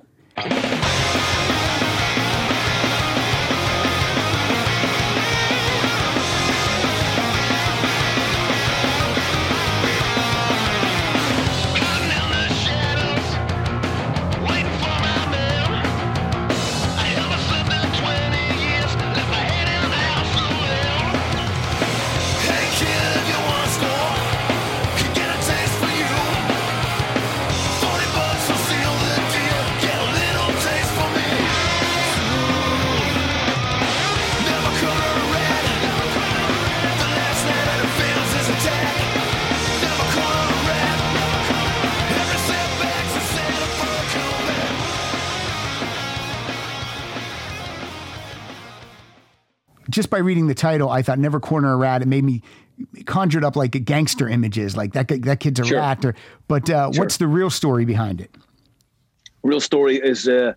Just by reading the title, I thought "Never corner a rat." It made me conjured up like a gangster images, like that that kid's a Sure. rat. Or, but uh, Sure. what's the real story behind it? real story is uh,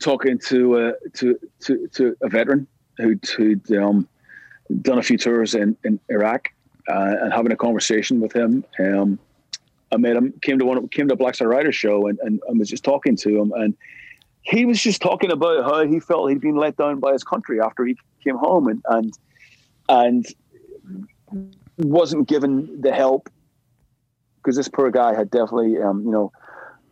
talking to uh, to to to a veteran who'd, who'd um, done a few tours in in Iraq uh, and having a conversation with him. Um, I met him, came to one, came to Black Star Rider show, and, and, and was just talking to him, and he was just talking about how he felt he'd been let down by his country after he came home, and and and wasn't given the help because this poor guy had definitely, um, you know,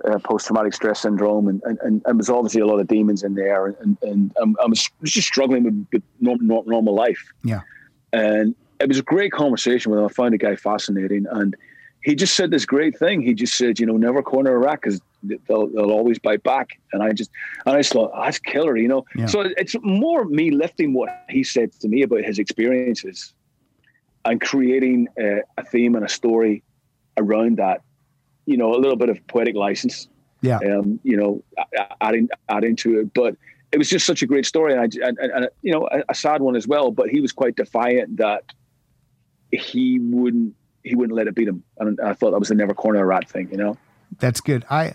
uh, post-traumatic stress syndrome, and, and, and, and was obviously a lot of demons in there, and and um, I was just struggling with, with normal, normal, life. Yeah. And it was a great conversation with him. I found the guy fascinating, and he just said this great thing. He just said, you know, never corner a rat because they'll, they'll always bite back. And I just, and I just thought, oh, that's killer, you know. Yeah. So it's more me lifting what he said to me about his experiences and creating a, a theme and a story around that. You know, a little bit of poetic license Yeah. um, you know, adding adding to it. But it was just such a great story, and I and, and, and you know, a, a sad one as well. But he was quite defiant that he wouldn't he wouldn't let it beat him, and I thought that was the never corner a rat thing, you know. That's good. I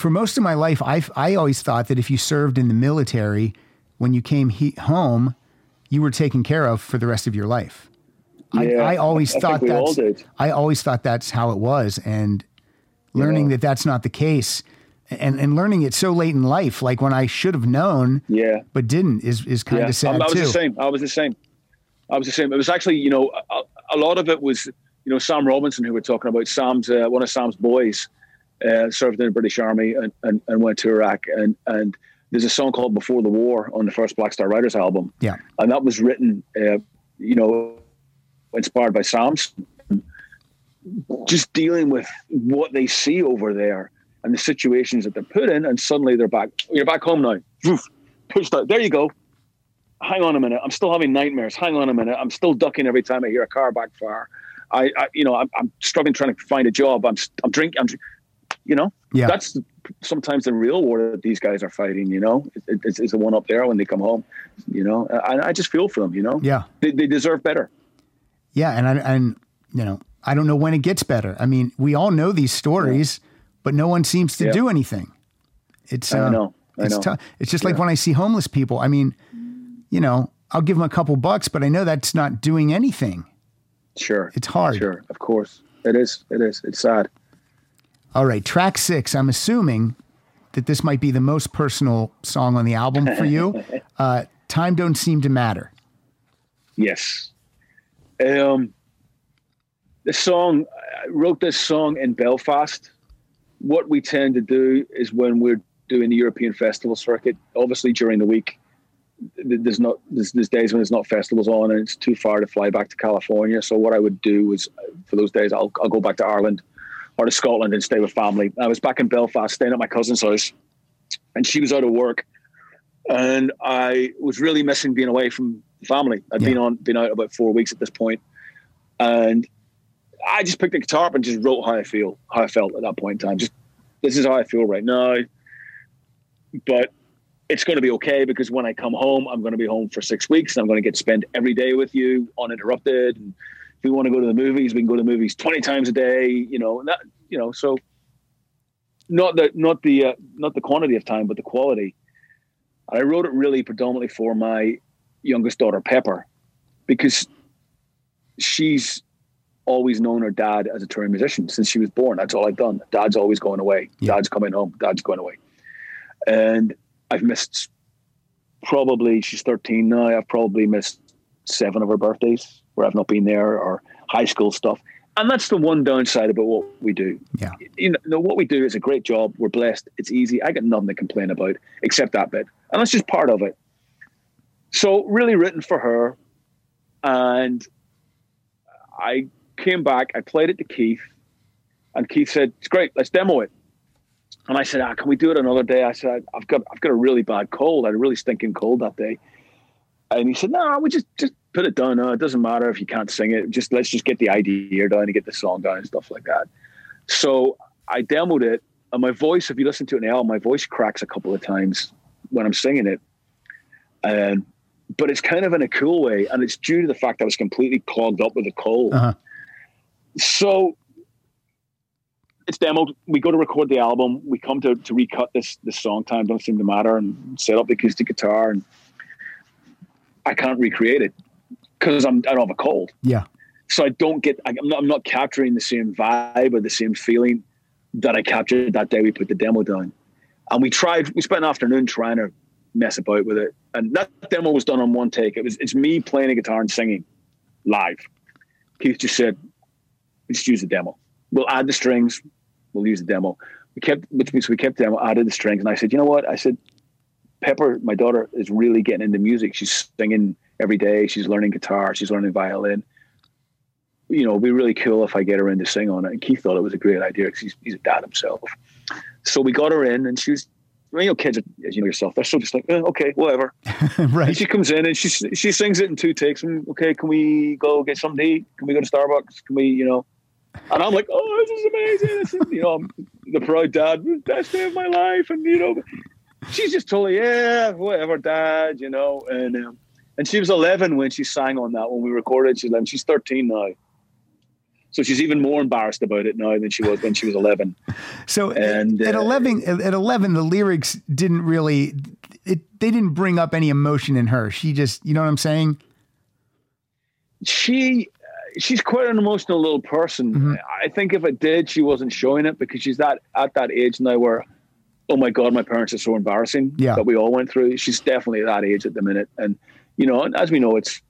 for most of my life, I I always thought that if you served in the military, when you came he, home, you were taken care of for the rest of your life. Yeah, I, I always I thought that's. I always thought that's how it was, and learning that that's not the case, and and learning it so late in life, like when I should have known Yeah. but didn't, is is kind yeah, of sad I, I was too. the same. I was the same. I was the same. It was actually, you know, a, a lot of it was, you know, Sam Robinson, who we're talking about. Sam's uh, one of Sam's boys, uh, served in the British Army and, and, and went to Iraq. And and there's a song called "Before the War" on the first Black Star Riders album, Yeah, and that was written, uh, you know, inspired by Sam's. Just dealing with what they see over there and the situations that they're put in, and suddenly they're back. You're back home now. Push that. There you go hang on a minute, I'm still having nightmares. Hang on a minute, I'm still ducking every time I hear a car backfire. I, I you know, I'm, I'm struggling trying to find a job. I'm, I'm drinking. I'm, you know, Yeah. that's sometimes the real war that these guys are fighting. You know, it, it's, it's the one up there when they come home. You know, and I just feel for them. You know, yeah, they, they deserve better. yeah, and I, and you know, I don't know when it gets better. I mean, we all know these stories, but no one seems to Yeah. do anything. It's I uh, know, I it's know. tough. It's just like when I see homeless people. I mean, you know, I'll give them a couple bucks, but I know that's not doing anything. Sure, It's hard. Sure, of course, it is. It is. It's sad. All right, track six. I'm assuming that this might be the most personal song on the album for you. Uh, Time don't seem to matter. Yes. Um, the song, I wrote this song in Belfast. What we tend to do is when we're doing the European festival circuit, obviously during the week, there's not there's, there's days when there's not festivals on and it's too far to fly back to California. So what I would do is for those days I'll I'll go back to Ireland or to Scotland and stay with family. I was back in Belfast staying at my cousin's house, and she was out of work, and I was really missing being away from family. I'd been on been out about four weeks at this point, and I just picked the guitar up and just wrote how I feel, how I felt at that point in time. Just this is how I feel right now. But it's going to be okay because when I come home, I'm going to be home for six weeks and I'm going to get to spend every day with you uninterrupted. And if we want to go to the movies, we can go to the movies 20 times a day, you know, and that, you know, so not the, not the, uh, not the quantity of time, but the quality. And I wrote it really predominantly for my youngest daughter, Pepper, because she's always known her dad as a touring musician since she was born. That's all I've done. Dad's always going away. Yeah. Dad's coming home. Dad's going away. And I've missed probably, she's 13 now. I've probably missed seven of her birthdays where I've not been there or high school stuff. And that's the one downside about what we do. Yeah. You know, what we do is a great job. We're blessed. It's easy. I got nothing to complain about except that bit. And that's just part of it. So, really written for her. And I came back, I played it to Keith, and Keith said, It's great, let's demo it. And I said, ah, can we do it another day? I said, I've got I've got a really bad cold. I had a really stinking cold that day. And he said, No, we just just put it down. No, it doesn't matter if you can't sing it. Just let's just get the idea down and get the song down and stuff like that. So I demoed it, and my voice, if you listen to it now, my voice cracks a couple of times when I'm singing it. And but it's kind of in a cool way, and it's due to the fact that I was completely clogged up with a cold. Uh-huh. So it's demoed. We go to record the album. We come to, to recut this this song. Time don't seem to matter, and set up the acoustic guitar. And I can't recreate it because I'm I don't have a cold, Yeah. so I don't get. I'm not, I'm not capturing the same vibe or the same feeling that I captured that day we put the demo down. And we tried. We spent an afternoon trying to mess about with it, and that demo was done on one take. It was it's me playing a guitar and singing live. Keith just said, "Let's use the demo. We'll add the strings. We'll use the demo." We kept, which means we kept the demo, added the strings, and I said, "You know what?" I said, "Pepper, my daughter, is really getting into music. She's singing every day. She's learning guitar. She's learning violin. You know, it'd be really cool if I get her in to sing on it." And Keith thought it was a great idea because he's, he's a dad himself. So we got her in, and she was. You know, kids, are- as you know yourself, they're so just like, eh, okay, whatever. And right. she comes in and she she sings it in two takes. And okay, can we go get something to eat? Can we go to Starbucks? Can we, you know? And I'm like, oh, this is amazing. This is, you know, I'm the proud dad, best day of my life. And you know, she's just totally, yeah, whatever, dad. You know, and um, and she was 11 when she sang on that when we recorded. She's 11. She's 13 now. So she's even more embarrassed about it now than she was when she was 11. So And, at uh, 11 at 11 the lyrics didn't really it they didn't bring up any emotion in her. She just, you know what I'm saying? She she's quite an emotional little person. I think if it did, she wasn't showing it because she's that at that age now where, oh my god, my parents are so embarrassing Yeah. that we all went through. She's definitely at that age at the minute, and you know, as we know, it's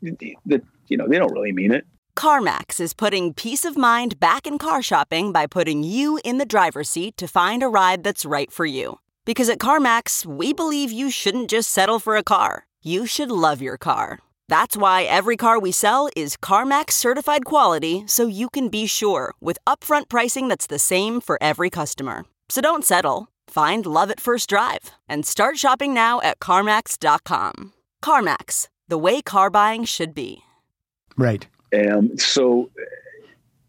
that you know they don't really mean it. CarMax is putting peace of mind back in car shopping by putting you in the driver's seat to find a ride that's right for you. Because at CarMax, we believe you shouldn't just settle for a car, you should love your car. That's why every car we sell is CarMax certified quality so you can be sure with upfront pricing that's the same for every customer. So don't settle. Find love at first drive and start shopping now at CarMax.com. CarMax, the way car buying should be. Right. Um, so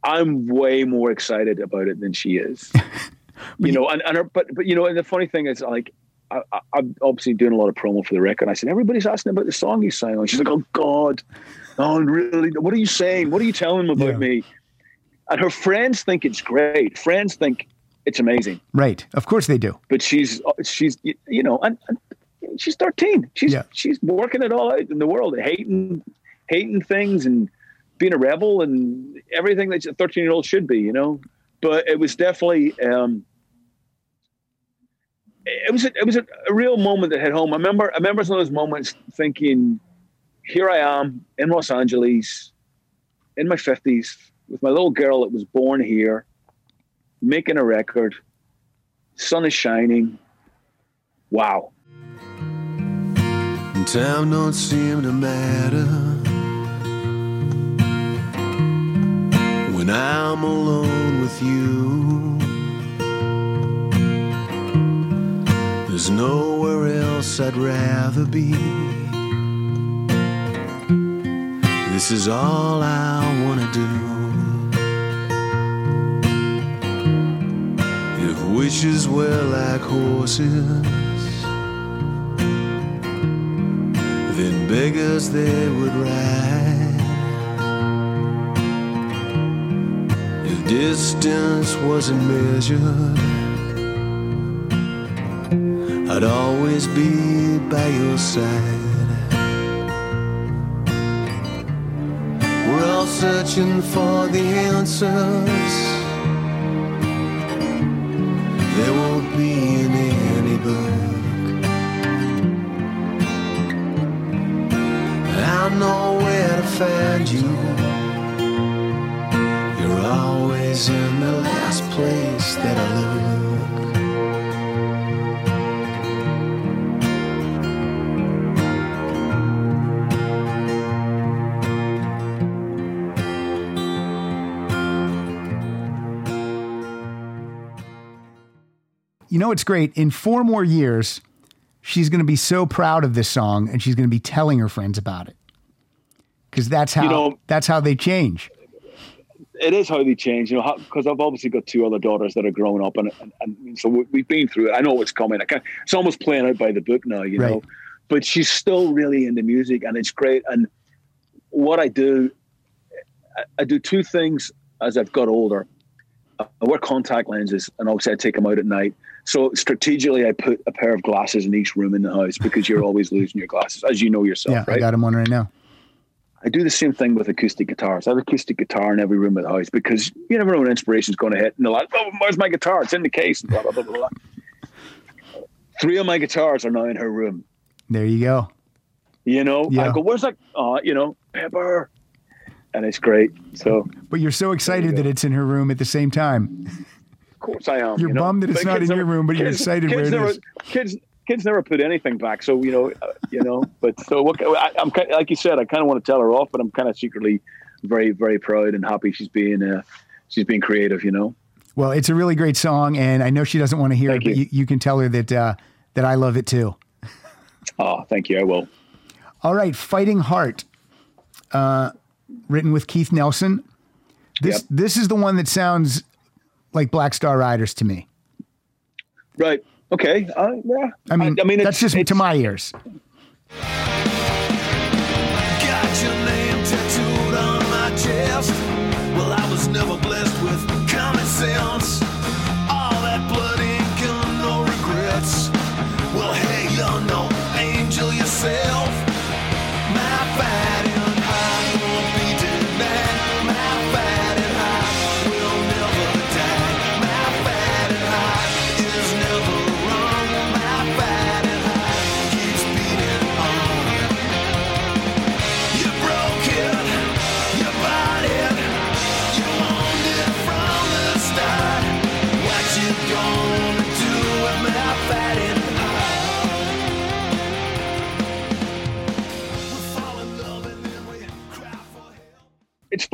I'm way more excited about it than she is. you know, and, and her, but but you know, and the funny thing is, like, I, I, I'm obviously doing a lot of promo for the record. And I said everybody's asking about the song you sang on. She's like, oh God, oh really? What are you saying? What are you telling them about Yeah. me? And her friends think it's great. Friends think it's amazing. Right. Of course they do. But she's she's you know, and, and she's 13. She's Yeah. she's working it all out in the world, hating hating things and being a rebel and everything that a 13 year old should be, you know. But it was definitely um it was a, it was a, a real moment that hit home. I remember I remember some of those moments thinking, here I am in Los Angeles, in my fifties, with my little girl that was born here, making a record. Sun is shining. Wow. Time don't seem to matter when I'm alone with you. There's nowhere else I'd rather be. This is all I wanna do. If wishes were like horses. Then beggars they would ride. If distance wasn't measured, I'd always be by your side. We're all searching for the answers. You know what's great? In four more years, she's going to be so proud of this song and she's going to be telling her friends about it. Cuz that's how know- that's how they change. it is how they change, you know, because I've obviously got two other daughters that are growing up, and and, and so we- we've been through it. I know what's coming. I can It's almost playing out by the book now, you know. But she's still really into music, and it's great. And what I do, I, I do two things as I've got older. I wear contact lenses, and obviously I take them out at night. So strategically, I put a pair of glasses in each room in the house because you're always losing your glasses, as you know yourself, Yeah, I got him on right now. I do the same thing with acoustic guitars. I have acoustic guitar in every room of the house because you never know when inspiration's going to hit. And they're like, oh, where's my guitar? It's in the case. And blah, blah, blah, blah, blah. Three of my guitars are now in her room. There you go. You know, Yeah. I go, where's that? Oh, you know, Pepper. And it's great. So, But you're so excited that it's in her room at the same time. Course I am. You're you know? bummed that it's But not in your room, but you're kids- excited where it never, is. Kids, kids never put anything back. So, you know, uh, you know, but so what, I, I'm like you said, I kind of want to tell her off, but I'm kind of secretly very, very proud and happy she's being, uh, she's being creative, you know? Well, it's a really great song and I know she doesn't want to hear Thank it, but you. you, you can tell her that uh, that I love it too. Oh, thank you. I will. All right, Fighting Heart, uh, written with Keith Nelson. This Yep. this is the one that sounds like Black Star Riders to me. Right. Okay. Uh, yeah. I mean, I, mean, that's it's- just to my ears. Got your name tattooed on my chest. Well, I was never blessed with common sense.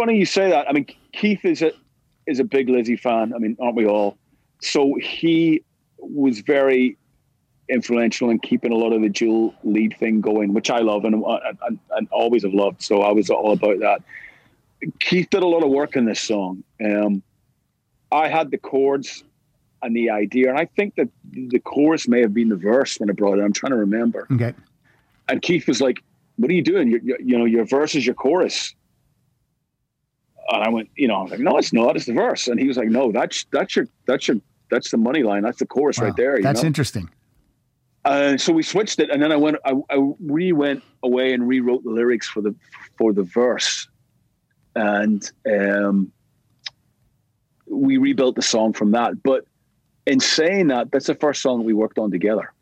Funny you say that. I mean, Keith is a is a big Lizzy fan. I mean, aren't we all? So he was very influential in keeping a lot of the dual lead thing going, which I love and, and, and always have loved. So I was all about that. Keith did a lot of work in this song. Um, I had the chords and the idea, and I think that the chorus may have been the verse when I brought it. I'm trying to remember. Okay. And Keith was like, "What are you doing? You, you, you know, your verse is your chorus." And I went, you know, I was like, "No, it's not. It's the verse." And he was like, "No, that's that's your that's your that's the money line. That's the chorus Wow. right there." You That's know? interesting. Uh, so we switched it, and then I went. I, I re went away and rewrote the lyrics for the for the verse, and um, we rebuilt the song from that. But in saying that, that's the first song we worked on together.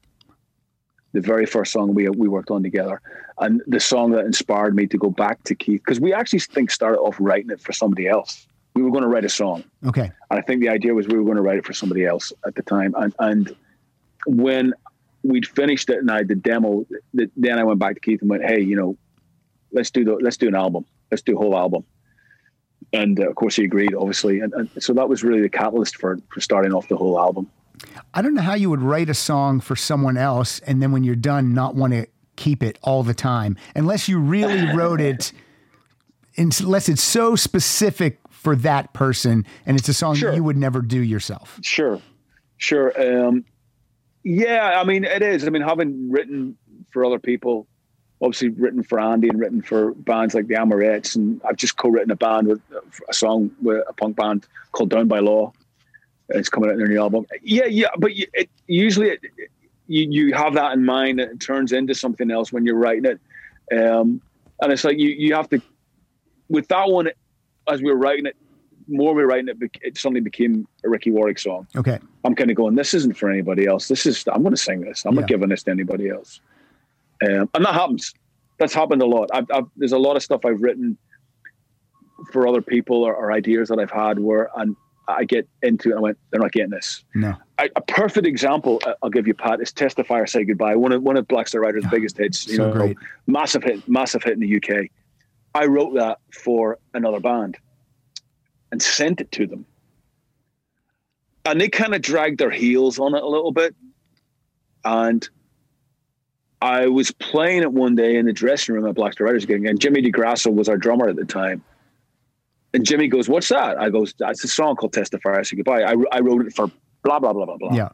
The very first song we we worked on together, and the song that inspired me to go back to Keith because we actually think started off writing it for somebody else. We were going to write a song, Okay. and I think the idea was we were going to write it for somebody else at the time. And and when we'd finished it and I had the demo, th- then I went back to Keith and went, "Hey, you know, let's do the let's do an album. Let's do a whole album." And uh, of course, he agreed, obviously. And, and so that was really the catalyst for for starting off the whole album. I don't know how you would write a song for someone else and then when you're done, not want to keep it all the time, unless you really wrote it, unless it's so specific for that person and it's a song Sure. that you would never do yourself. Sure, sure. Um, yeah, I mean, it is. I mean, having written for other people, obviously written for Andy and written for bands like the Amorettes, and I've just co-written a band with a song with a punk band called Down by Law. It's coming out in their new album. Yeah, yeah, but you, it, usually it, you you have that in mind. and It turns into something else when you're writing it, um, and it's like you you have to. With that one, as we were writing it, more we were writing it, it suddenly became a Ricky Warwick song. Okay. I'm kind of going, this isn't for anybody else. This is, I'm going to sing this. I'm Yeah. not giving this to anybody else. Um, and that happens. That's happened a lot. I've, I've, there's a lot of stuff I've written for other people or, or ideas that I've had where and I get into it and I went, they're not getting this. No. I, a perfect example uh, I'll give you, Pat, is Testify or Say Goodbye. One of, one of Black Star Rider's biggest hits. You So know, great. massive hit, massive hit in the UK. I wrote that for another band and sent it to them. And they kind of dragged their heels on it a little bit. And I was playing it one day in the dressing room at Black Star Riders gig, and Jimmy DeGrasso was our drummer at the time. And Jimmy goes, What's that? I goes, That's a song called Testify I said, Goodbye. I, I wrote it for blah, blah, blah, blah, blah. Yeah.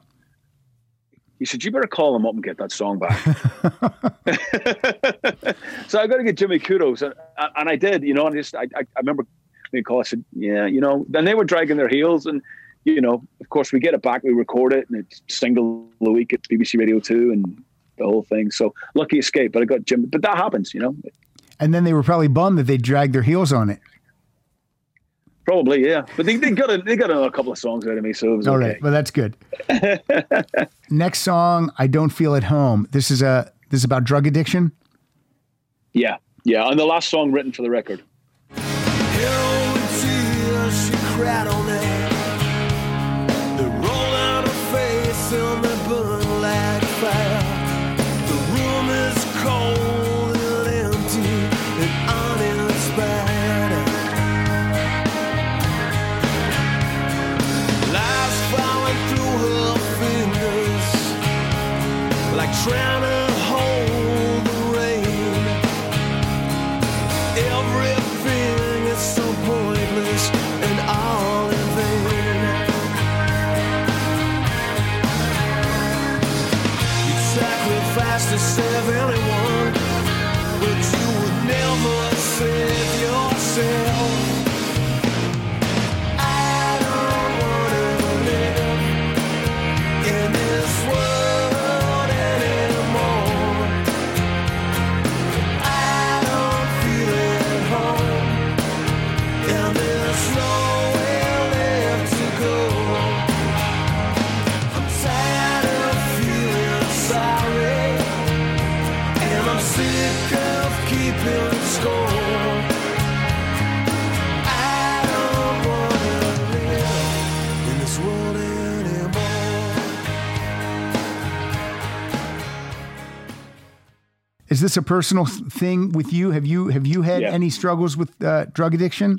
He said, "You better call him up and get that song back." so I got to get Jimmy kudos, and, uh, and I did. You know, and I just I, I, I remember me call. I said, "Yeah, you know." Then they were dragging their heels, and you know, of course, we get it back, we record it, and it's single the week at BBC Radio Two, and the whole thing. So lucky escape, but I got Jimmy. But that happens, you know. And then they were probably bummed that they dragged their heels on it. Probably, yeah. But they, they got a, they got a couple of songs out of me, so it was All okay. right, well that's good. Next song, I don't feel at home. This is a this is about drug addiction. Yeah, yeah. And the last song written for the record. myself in Is this a personal thing with you? Have you have you had yeah. any struggles with uh, drug addiction?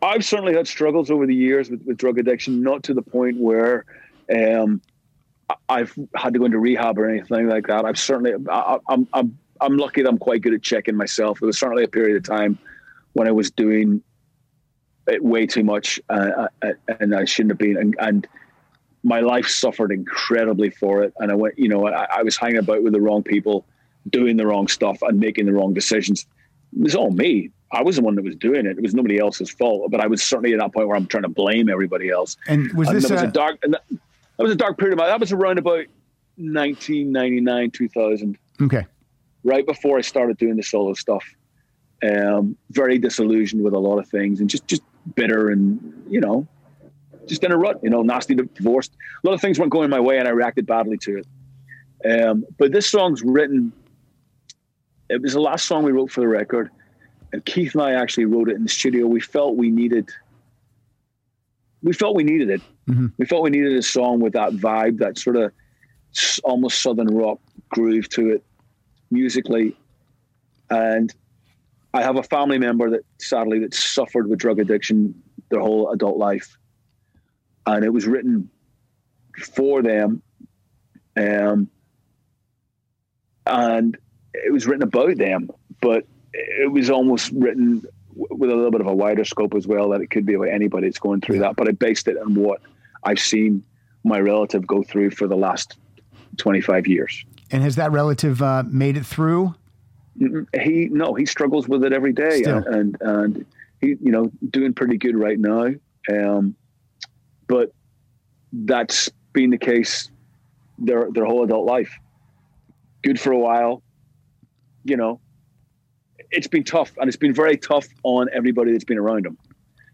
I've certainly had struggles over the years with, with drug addiction, not to the point where um, I've had to go into rehab or anything like that. I've certainly I, I'm, I'm I'm lucky that I'm quite good at checking myself. There was certainly a period of time when I was doing it way too much, uh, uh, and I shouldn't have been, and, and my life suffered incredibly for it. And I went, you know, I, I was hanging about with the wrong people, doing the wrong stuff, and making the wrong decisions. It was all me. I was the one that was doing it. It was nobody else's fault. But I was certainly at that point where I'm trying to blame everybody else. And was And this was a, a dark. That, that was a dark period of my. That was around about 1999, 2000, okay? Right before I started doing the solo stuff. Um, very disillusioned with a lot of things, and just just bitter, and you know, just in a rut. You know, nasty divorced. A lot of things weren't going my way, and I reacted badly to it. Um, but this song's written. It was the last song we wrote for the record, and Keith and I actually wrote it in the studio. We felt we needed. We felt we needed it. Mhm. We felt we needed a song with that vibe, that sort of almost southern rock groove to it, musically. And I have a family member that sadly that suffered with drug addiction their whole adult life, and it was written for them. Um, and it was written about them, but it was almost written with a little bit of a wider scope as well that it could be about anybody that's going through that. But I based it on what I've seen my relative go through for the last 25 years. And has that relative uh, made it through? He no, he struggles with it every day, Still. and, and he you know doing pretty good right now. Um, but that's been the case their their whole adult life. Good for a while, you know. It's been tough, and it's been very tough on everybody that's been around him,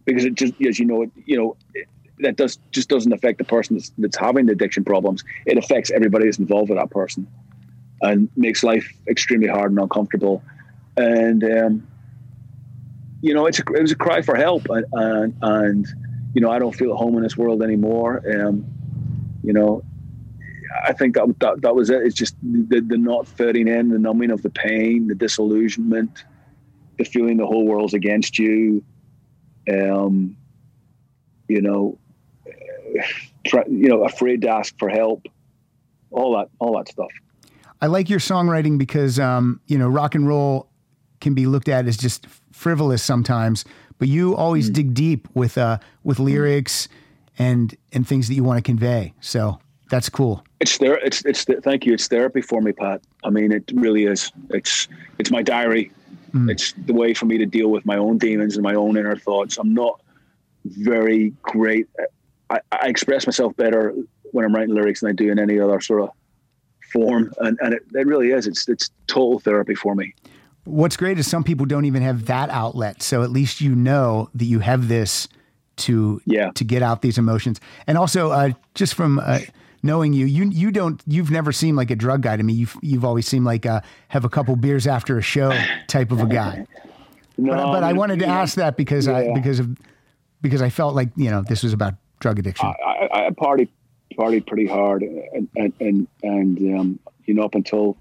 because it just as you know, it you know. It, that does just doesn't affect the person that's, that's having the addiction problems. It affects everybody that's involved with that person, and makes life extremely hard and uncomfortable. And um, you know, it's a, it was a cry for help, and, and and you know, I don't feel at home in this world anymore. Um, you know, I think that that, that was it. It's just the, the not fitting in, the numbing of the pain, the disillusionment, the feeling the whole world's against you. Um, you know, try, you know, afraid to ask for help, all that, all that stuff. I like your songwriting because um, you know rock and roll can be looked at as just frivolous sometimes, but you always Mm. dig deep with uh, with lyrics and and things that you want to convey. So that's cool. It's there. It's it's the, thank you. It's therapy for me, Pat. I mean, it really is. It's it's my diary. It's the way for me to deal with my own demons and my own inner thoughts. I'm not very great. I, I express myself better when I'm writing lyrics than I do in any other sort of form, and and it, it really is. It's it's total therapy for me. What's great is some people don't even have that outlet, so at least you know that you have this to Yeah. to get out these emotions. And also, uh, just from uh, knowing you, you you don't you've never seemed like a drug guy to me. You've you've always seemed like uh, have a couple beers after a show type of a guy. No, But, but I wanted to ask that because I because of because I felt like you know this was about drug addiction. I, I, I party partied pretty hard and and and, and um, you know up until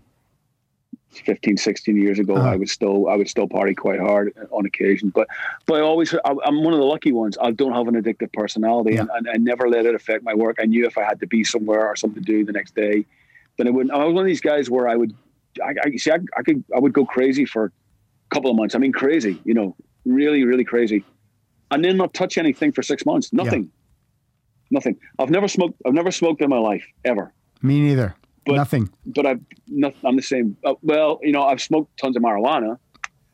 15 16 years ago Uh-huh. I would still I would still party quite hard on occasion. But but I always I, I'm one of the lucky ones. I don't have an addictive personality and, and I never let it affect my work. I knew if I had to be somewhere or something to do the next day then I wouldn't I was one of these guys where I would I, I see I, I could I would go crazy for a couple of months. I mean crazy you know really really crazy. And then not touch anything for six months. Nothing nothing. I've never smoked. I've never smoked in my life ever. me neither. But Nothing. But I've not. I'm the same. Uh, well, you know, I've smoked tons of marijuana,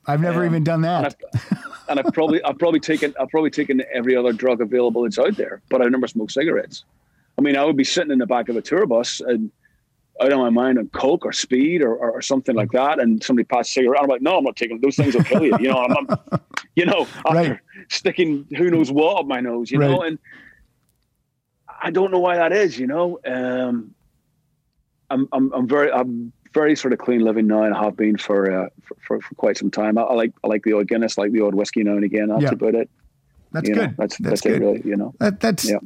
I've never um, even done and that. I've, and I've probably I've probably taken I've probably taken every other drug available that's out there. But I've never smoked cigarettes. I mean, I would be sitting in the back of a tour bus and out of my mind on coke or speed or, or, or something like that, and somebody passed a cigarette. I'm like, no, I'm not taking those things. Will kill you. You know, I'm, I'm you know, after Right. sticking who knows what up my nose. You know, and I don't know why that is. You know, um, I'm I'm I'm very I'm very sort of clean living now, and have been for uh, for, for, for quite some time. I, I like I like the old Guinness, like the old whiskey now and again. That's Yeah. about it. That's you know, good. that's that's that's, good. it, really. You know, That, that's Yeah.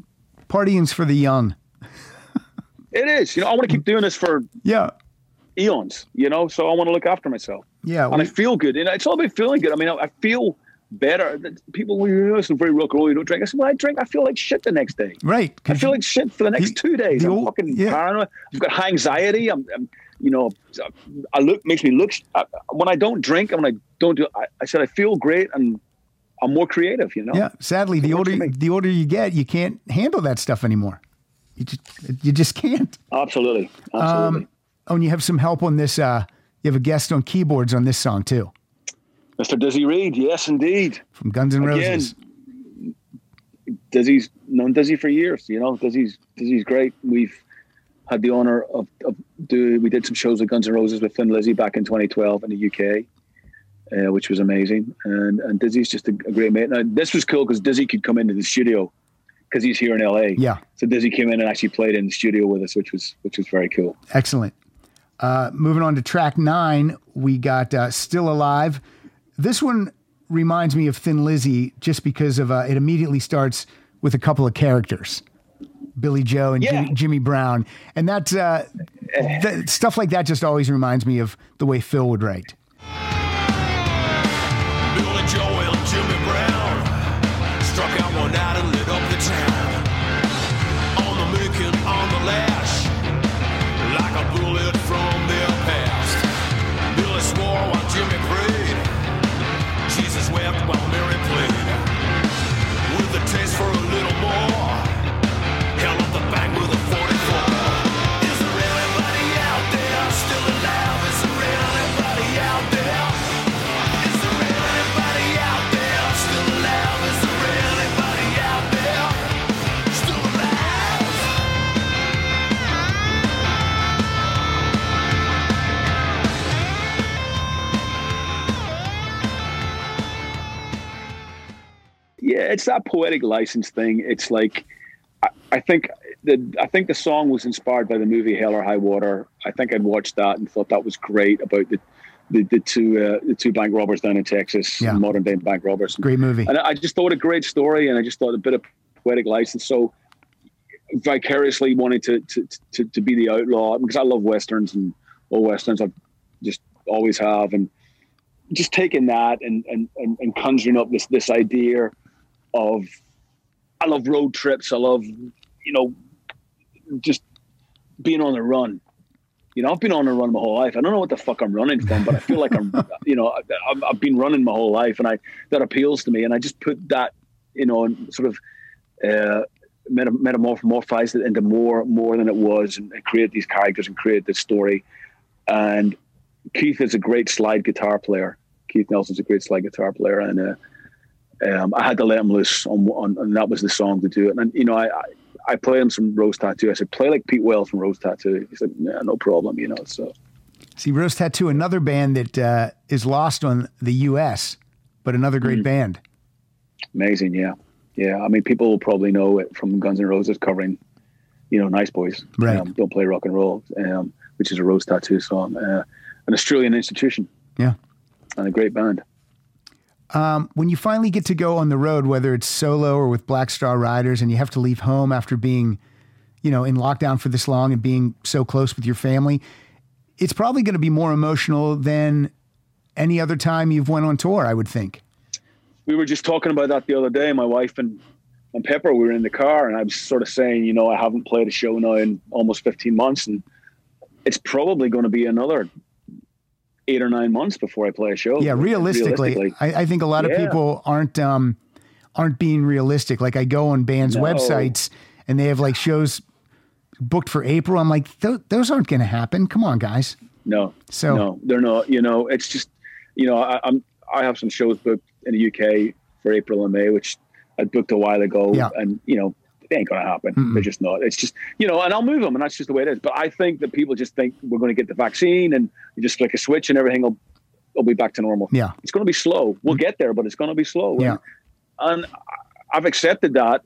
partying's for the young. it is. You know, I want to keep doing this for Yeah. eons, you know. So I want to look after myself, Yeah, and I feel good. And it's all about feeling good. I mean, I, I feel better. People, when you listen very rock and roll, you don't drink. I said, well, I drink. I feel like shit the next day. right. I feel like shit for the next the- two days. I'm old- fucking yeah. paranoid. I've got high anxiety. I'm, I'm you know, I look makes me look. I, when I don't drink and when I don't do, I, I said I feel great and I'm more creative. You know. Yeah, sadly, the older the older you get, you can't handle that stuff anymore. You just you just can't. Absolutely. Absolutely. Um, oh, and you have some help on this. Uh, you have a guest on keyboards on this song too, Mr. Dizzy Reed. Yes, indeed. from Guns N' Again, Roses. Dizzy's known Dizzy for years. You know, Dizzy's Dizzy's great. We've had the honor of, of do we did some shows with Guns N' Roses with Thin Lizzy back in 2012 in the UK, uh, which was amazing. And and Dizzy's just a, a great mate. Now this was cool because Dizzy could come into the studio because he's here in LA. Yeah, So Dizzy came in and actually played in the studio with us, which was which was very cool. excellent. Uh, moving on to track nine, we got uh, "Still Alive." This one reminds me of Thin Lizzy just because of uh, it immediately starts with a couple of characters. Billy Joe and Yeah. Jimmy, Jimmy Brown, and that's uh, that, stuff like that. Just always reminds me of the way Phil would write. Billy Joe it's that poetic license thing. It's like I, I think the I think the song was inspired by the movie Hell or High Water. I think I'd watched that and thought that was great about the the, the two uh, the two bank robbers down in Texas, Yeah. modern day bank robbers. Great movie. And I just thought a great story, and I just thought a bit of poetic license. So vicariously wanted to to, to, to be the outlaw because I love westerns and old westerns. I've just always have, and just taking that and and, and, and conjuring up this this idea of I love road trips. I love you know just being on the run. You know, I've been on the run my whole life. I don't know what the fuck I'm running from, but I feel like I'm, you know, I, I've, I've been running my whole life, and I that appeals to me. And I just put that, you know, and sort of uh, metamorphosized it into more more than it was, and, and create these characters and create this story. And Keith is a great slide guitar player. Keith Nelson's a great slide guitar player, and uh, um, I had to let him loose on, on, and that was the song to do it. And you know, I, I I played him some Rose Tattoo. I said, play like Pete Wells from Rose Tattoo. He said, yeah, no problem. You know, so See, Rose Tattoo, another band that uh, is lost on the U.S., but another great Mm. band. amazing. Yeah, yeah. I mean, people will probably know it from Guns N' Roses covering, you know, Nice Boys. Right. Um, Don't play rock and roll, um, which is a Rose Tattoo song. Uh, an Australian institution Yeah. and a great band. Um, when you finally get to go on the road, whether it's solo or with Black Star Riders, and you have to leave home after being, you know, in lockdown for this long and being so close with your family, it's probably going to be more emotional than any other time you've went on tour. I would think. we were just talking about that the other day. My wife and and Pepper we were in the car, and I was sort of saying, you know, I haven't played a show now in almost 15 months, and it's probably going to be another eight or nine months before I play a show. Yeah, realistically, Realistically. I, I think a lot of people aren't um, aren't being realistic. Like I go on bands' No. websites and they have like shows booked for April. I'm like, "Tho- those aren't going to happen. Come on, guys. No, So- no, they're not. You know, it's just, you know, I, I'm I have some shows booked in the UK for April and May, which I booked a while ago, Yeah. and you know, they ain't gonna happen. They're just not. It's just, you know, and I'll move them, and that's just the way it is. But I think that people just think we're going to get the vaccine, and you just flick a switch, and everything will will be back to normal. Yeah. it's going to be slow. We'll get there, but it's going to be slow. Yeah. and, and I've accepted that.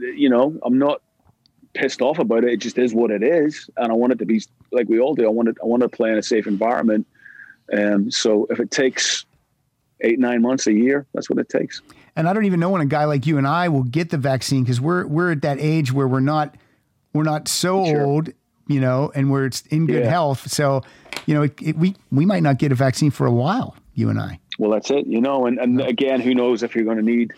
You know, I'm not pissed off about it. It just is what it is, and I want it to be like we all do. I want it. I want to play in a safe environment. Um, so if it takes eight, nine months, a year, that's what it takes. And I don't even know when a guy like you and I will get the vaccine because we're we're at that age where we're not we're not so Sure. old you know, and where it's in good Yeah. health. So, you know, it, it, we we might not get a vaccine for a while. You and I. Well, that's it, you know. And, and again, who knows if you're going to need,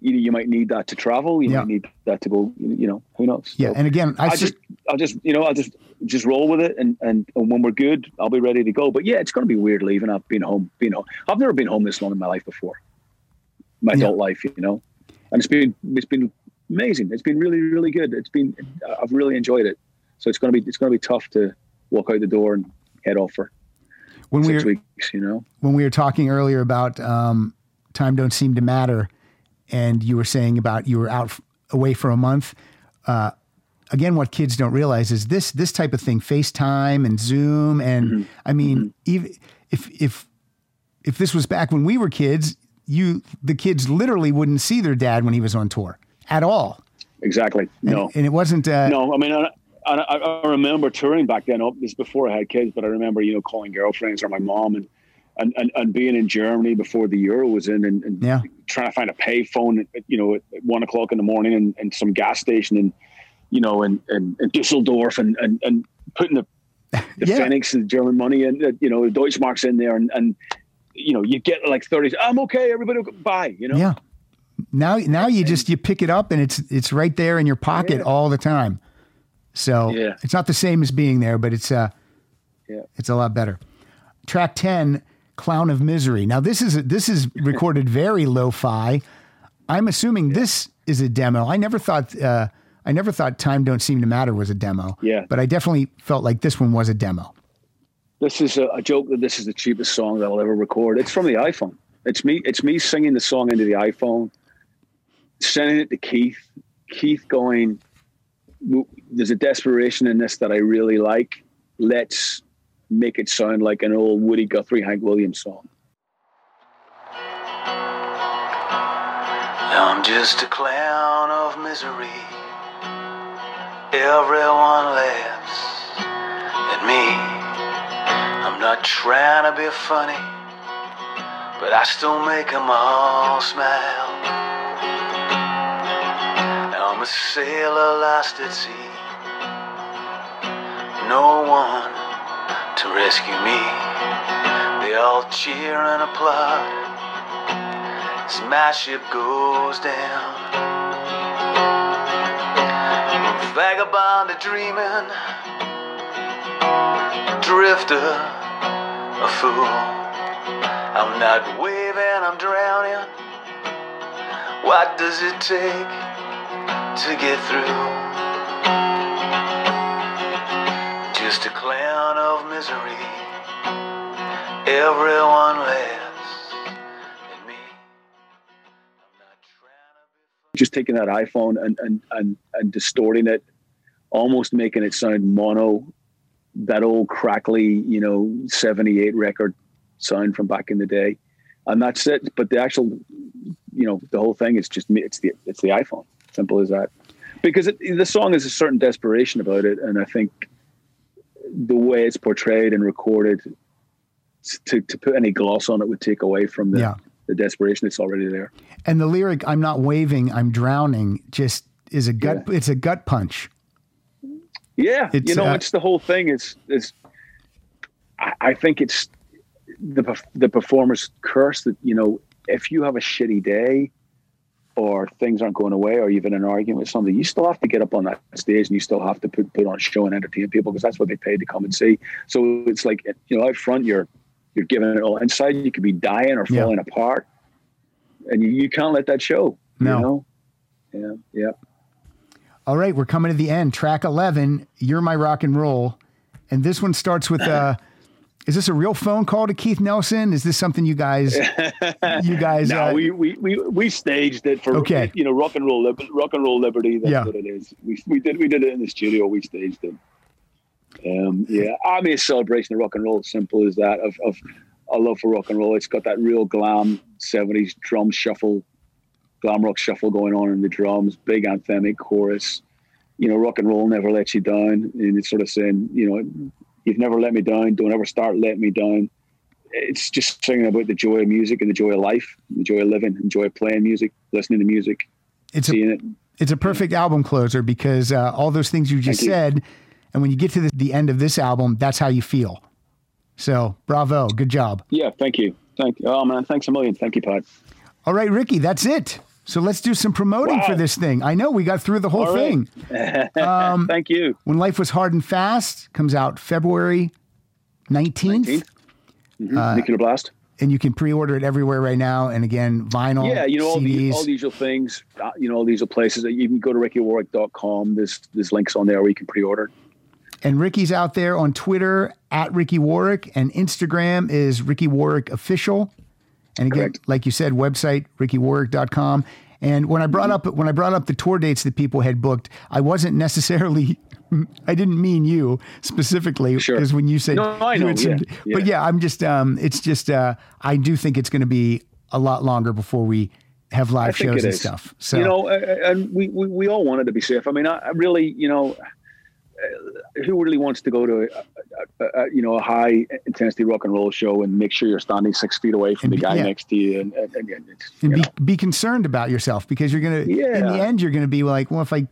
you, know, you might need that to travel. You Yeah. might need that to go, you know, who knows? Yeah, So and again, I just, I'll just, you know, I'll just, just roll with it. And, and, and when we're good, I'll be ready to go. But yeah, it's going to be weird leaving. I've been home, being home. I've never been home this long in my life before, my Yeah. adult life, you know. And it's been, it's been amazing. It's been really, really good. It's been, I've really enjoyed it. So it's going to be, it's going to be tough to walk out the door and head off for when we six were weeks, you know. when we were talking earlier about um, time don't seem to matter, and you were saying about you were out f- away for a month. Uh, again, what kids don't realize is this this type of thing, FaceTime and Zoom, and I mean, even if if if this was back when we were kids, you the kids literally wouldn't see their dad when he was on tour at all. Exactly. And, No, and it wasn't. Uh, no. I mean, I, I, I remember touring back then. Up this before I had kids, but I remember you know calling girlfriends or my mom and and, and, and being in Germany before the Euro was in, and, and Yeah. trying to find a payphone, at, you know, at one o'clock in the morning, and, and some gas station, and you know, and and, and Dusseldorf, and and, and putting the the Yeah. Pfennigs and German money and uh, you know the Deutschmarks in there, and and you know you get like thirty. I'm okay. Everybody will buy. You know. Yeah. Now, now you just you pick it up and it's it's right there in your pocket Yeah. all the time. So Yeah. it's not the same as being there, but it's uh, Yeah. it's a lot better. Track ten, "Clown of Misery." Now this is this is recorded very lo-fi. I'm assuming this is a demo. I never thought uh, I never thought "Time Don't Seem to Matter" was a demo. Yeah. but I definitely felt like this one was a demo. This is a, a joke that this is the cheapest song that I'll ever record. It's from the iPhone. It's me. It's me singing the song into the iPhone, sending it to Keith. Keith going, "There's a desperation in this that I really like. Let's make it sound like an old Woody Guthrie, Hank Williams song." I'm just a clown of misery. Everyone laughs at me. I'm not trying to be funny, but I still make 'em all smile. I'm a sailor lost at sea. No one to rescue me. They all cheer and applaud as my ship goes down. Vagabond, a dreaming, drifter, a fool. I'm not waving, I'm drowning. What does it take to get through? To be Just taking that iPhone and and and, and distorting it, almost making it sound mono, that old crackly, you know, '78 record sound from back in the day, and that's it. But the actual, you know, the whole thing is just me. It's the it's the iPhone. Simple as that. Because it, the song has a certain desperation about it, and I think the way it's portrayed and recorded, to to put any gloss on it would take away from the Yeah. the desperation that's already there. And the lyric "I'm not waving, I'm drowning" just is a gut. It's a gut punch. Yeah, It's, you know, uh, it's the whole thing. Is is I, I think it's the the performer's curse that you know if you have a shitty day or things aren't going away or you've in an argument with somebody, you still have to get up on that stage and you still have to put put on a show and entertain people because that's what they paid to come and see. So it's like you know, out front you're you're giving it all. Inside you could be dying or Yeah. falling apart, and you, you can't let that show. No. You know? Yeah, yeah. All right, we're coming to the end. Track 11, You're My Rock and Roll. And this one starts with uh is this a real phone call to Keith Nelson? Is this something you guys you guys No, uh, we, we we we staged it for Okay. you know rock and roll rock and roll liberty. That's Yeah. what it is. We we did we did it in the studio. We staged it. Um, yeah, I mean, a celebration of rock and roll. Simple as that. Of of a love for rock and roll. It's got that real glam seventies drum shuffle, glam rock shuffle going on in the drums. Big anthemic chorus. You know, rock and roll never lets you down, and it's sort of saying, you know, you've never let me down. Don't ever start letting me down it's just singing about the joy of music and the joy of life, the joy of living, the joy of playing music, listening to music, it's a it. it's a perfect album closer because uh, all those things you just Thank you. said And when you get to the, the end of this album, that's how you feel. So, bravo. Good job. Yeah, thank you. Thank you. Oh man, thanks a million. Thank you, Pat. All right, Ricky, that's it. So let's do some promoting Wow. for this thing. I know we got through the whole All right. thing. Um, thank you. When Life Was Hard and Fast comes out February 19th. 19th. Mhm. Uh, Nuclear blast. And you can pre-order it everywhere right now. And again, vinyl, Yeah, you know all CDs. these all these are things. Uh, you know all these are places that you can go to rickywarwick.com. There's there's links on there where you can pre-order. And Ricky's out there on Twitter at Ricky Warwick, and Instagram is Ricky Warwick Official. And again, like you said, website rickywarwick.com. And when I brought up when I brought up the tour dates that people had booked, I wasn't necessarily I didn't mean you specifically because when you said No, I know, some- yeah, but yeah. yeah, I'm just um it's just uh I do think it's going to be a lot longer before we have live shows and is. stuff. So you know, and we, we we all wanted to be safe. I mean, I, I really, you know, Uh, who really wants to go to a, a, a, you know a high intensity rock and roll show and make sure you're standing six feet away from the guy yeah. next to you? And, and, and it's, and you be, be concerned about yourself because you're gonna in the end you're gonna be like well if i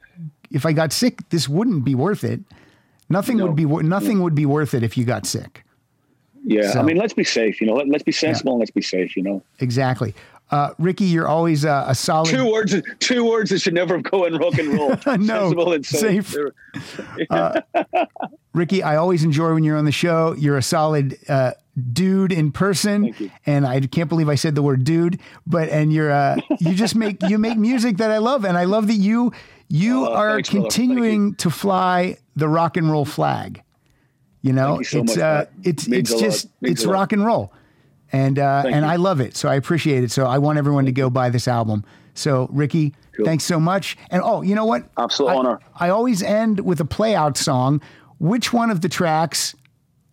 if i got sick this wouldn't be worth it nothing would be nothing would be worth it if you got sick yeah. So- I mean, let's be safe. You know, Let, let's be sensible and let's be safe. You know, exactly uh, ricky you're always uh, a solid two words. Two words that should never go in rock and roll. No, sensible and safe. Uh, ricky i always enjoy when you're on the show. You're a solid uh, dude in person. And i can't believe i said the word dude but and you're uh, you just make you make music that i love. And i love that you you Oh, are thanks, continuing to fly the rock and roll flag. You know you so it's much, uh it's it's just it's rock and roll and uh and you. i love it so i appreciate it so i want everyone to go buy this album so ricky thanks so much and oh you know what Absolute I- honor. I always end with a play out song. Which one of the tracks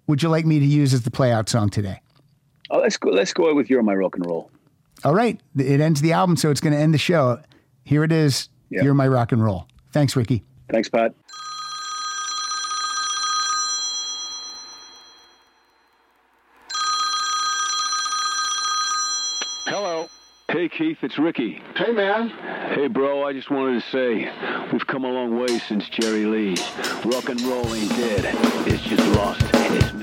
would you like me to use as the play out song today? Oh, let's go. Let's go with "You're My Rock and Roll." All right. It ends the album, so it's going to end the show. Here it is. You're my rock and roll. Thanks, Ricky. Thanks, Pat. Hello. Hey, Keith, it's Ricky. Hey, man. Hey, bro, I just wanted to say we've come a long way since Jerry Lee. Rock and roll ain't dead, it's just lost its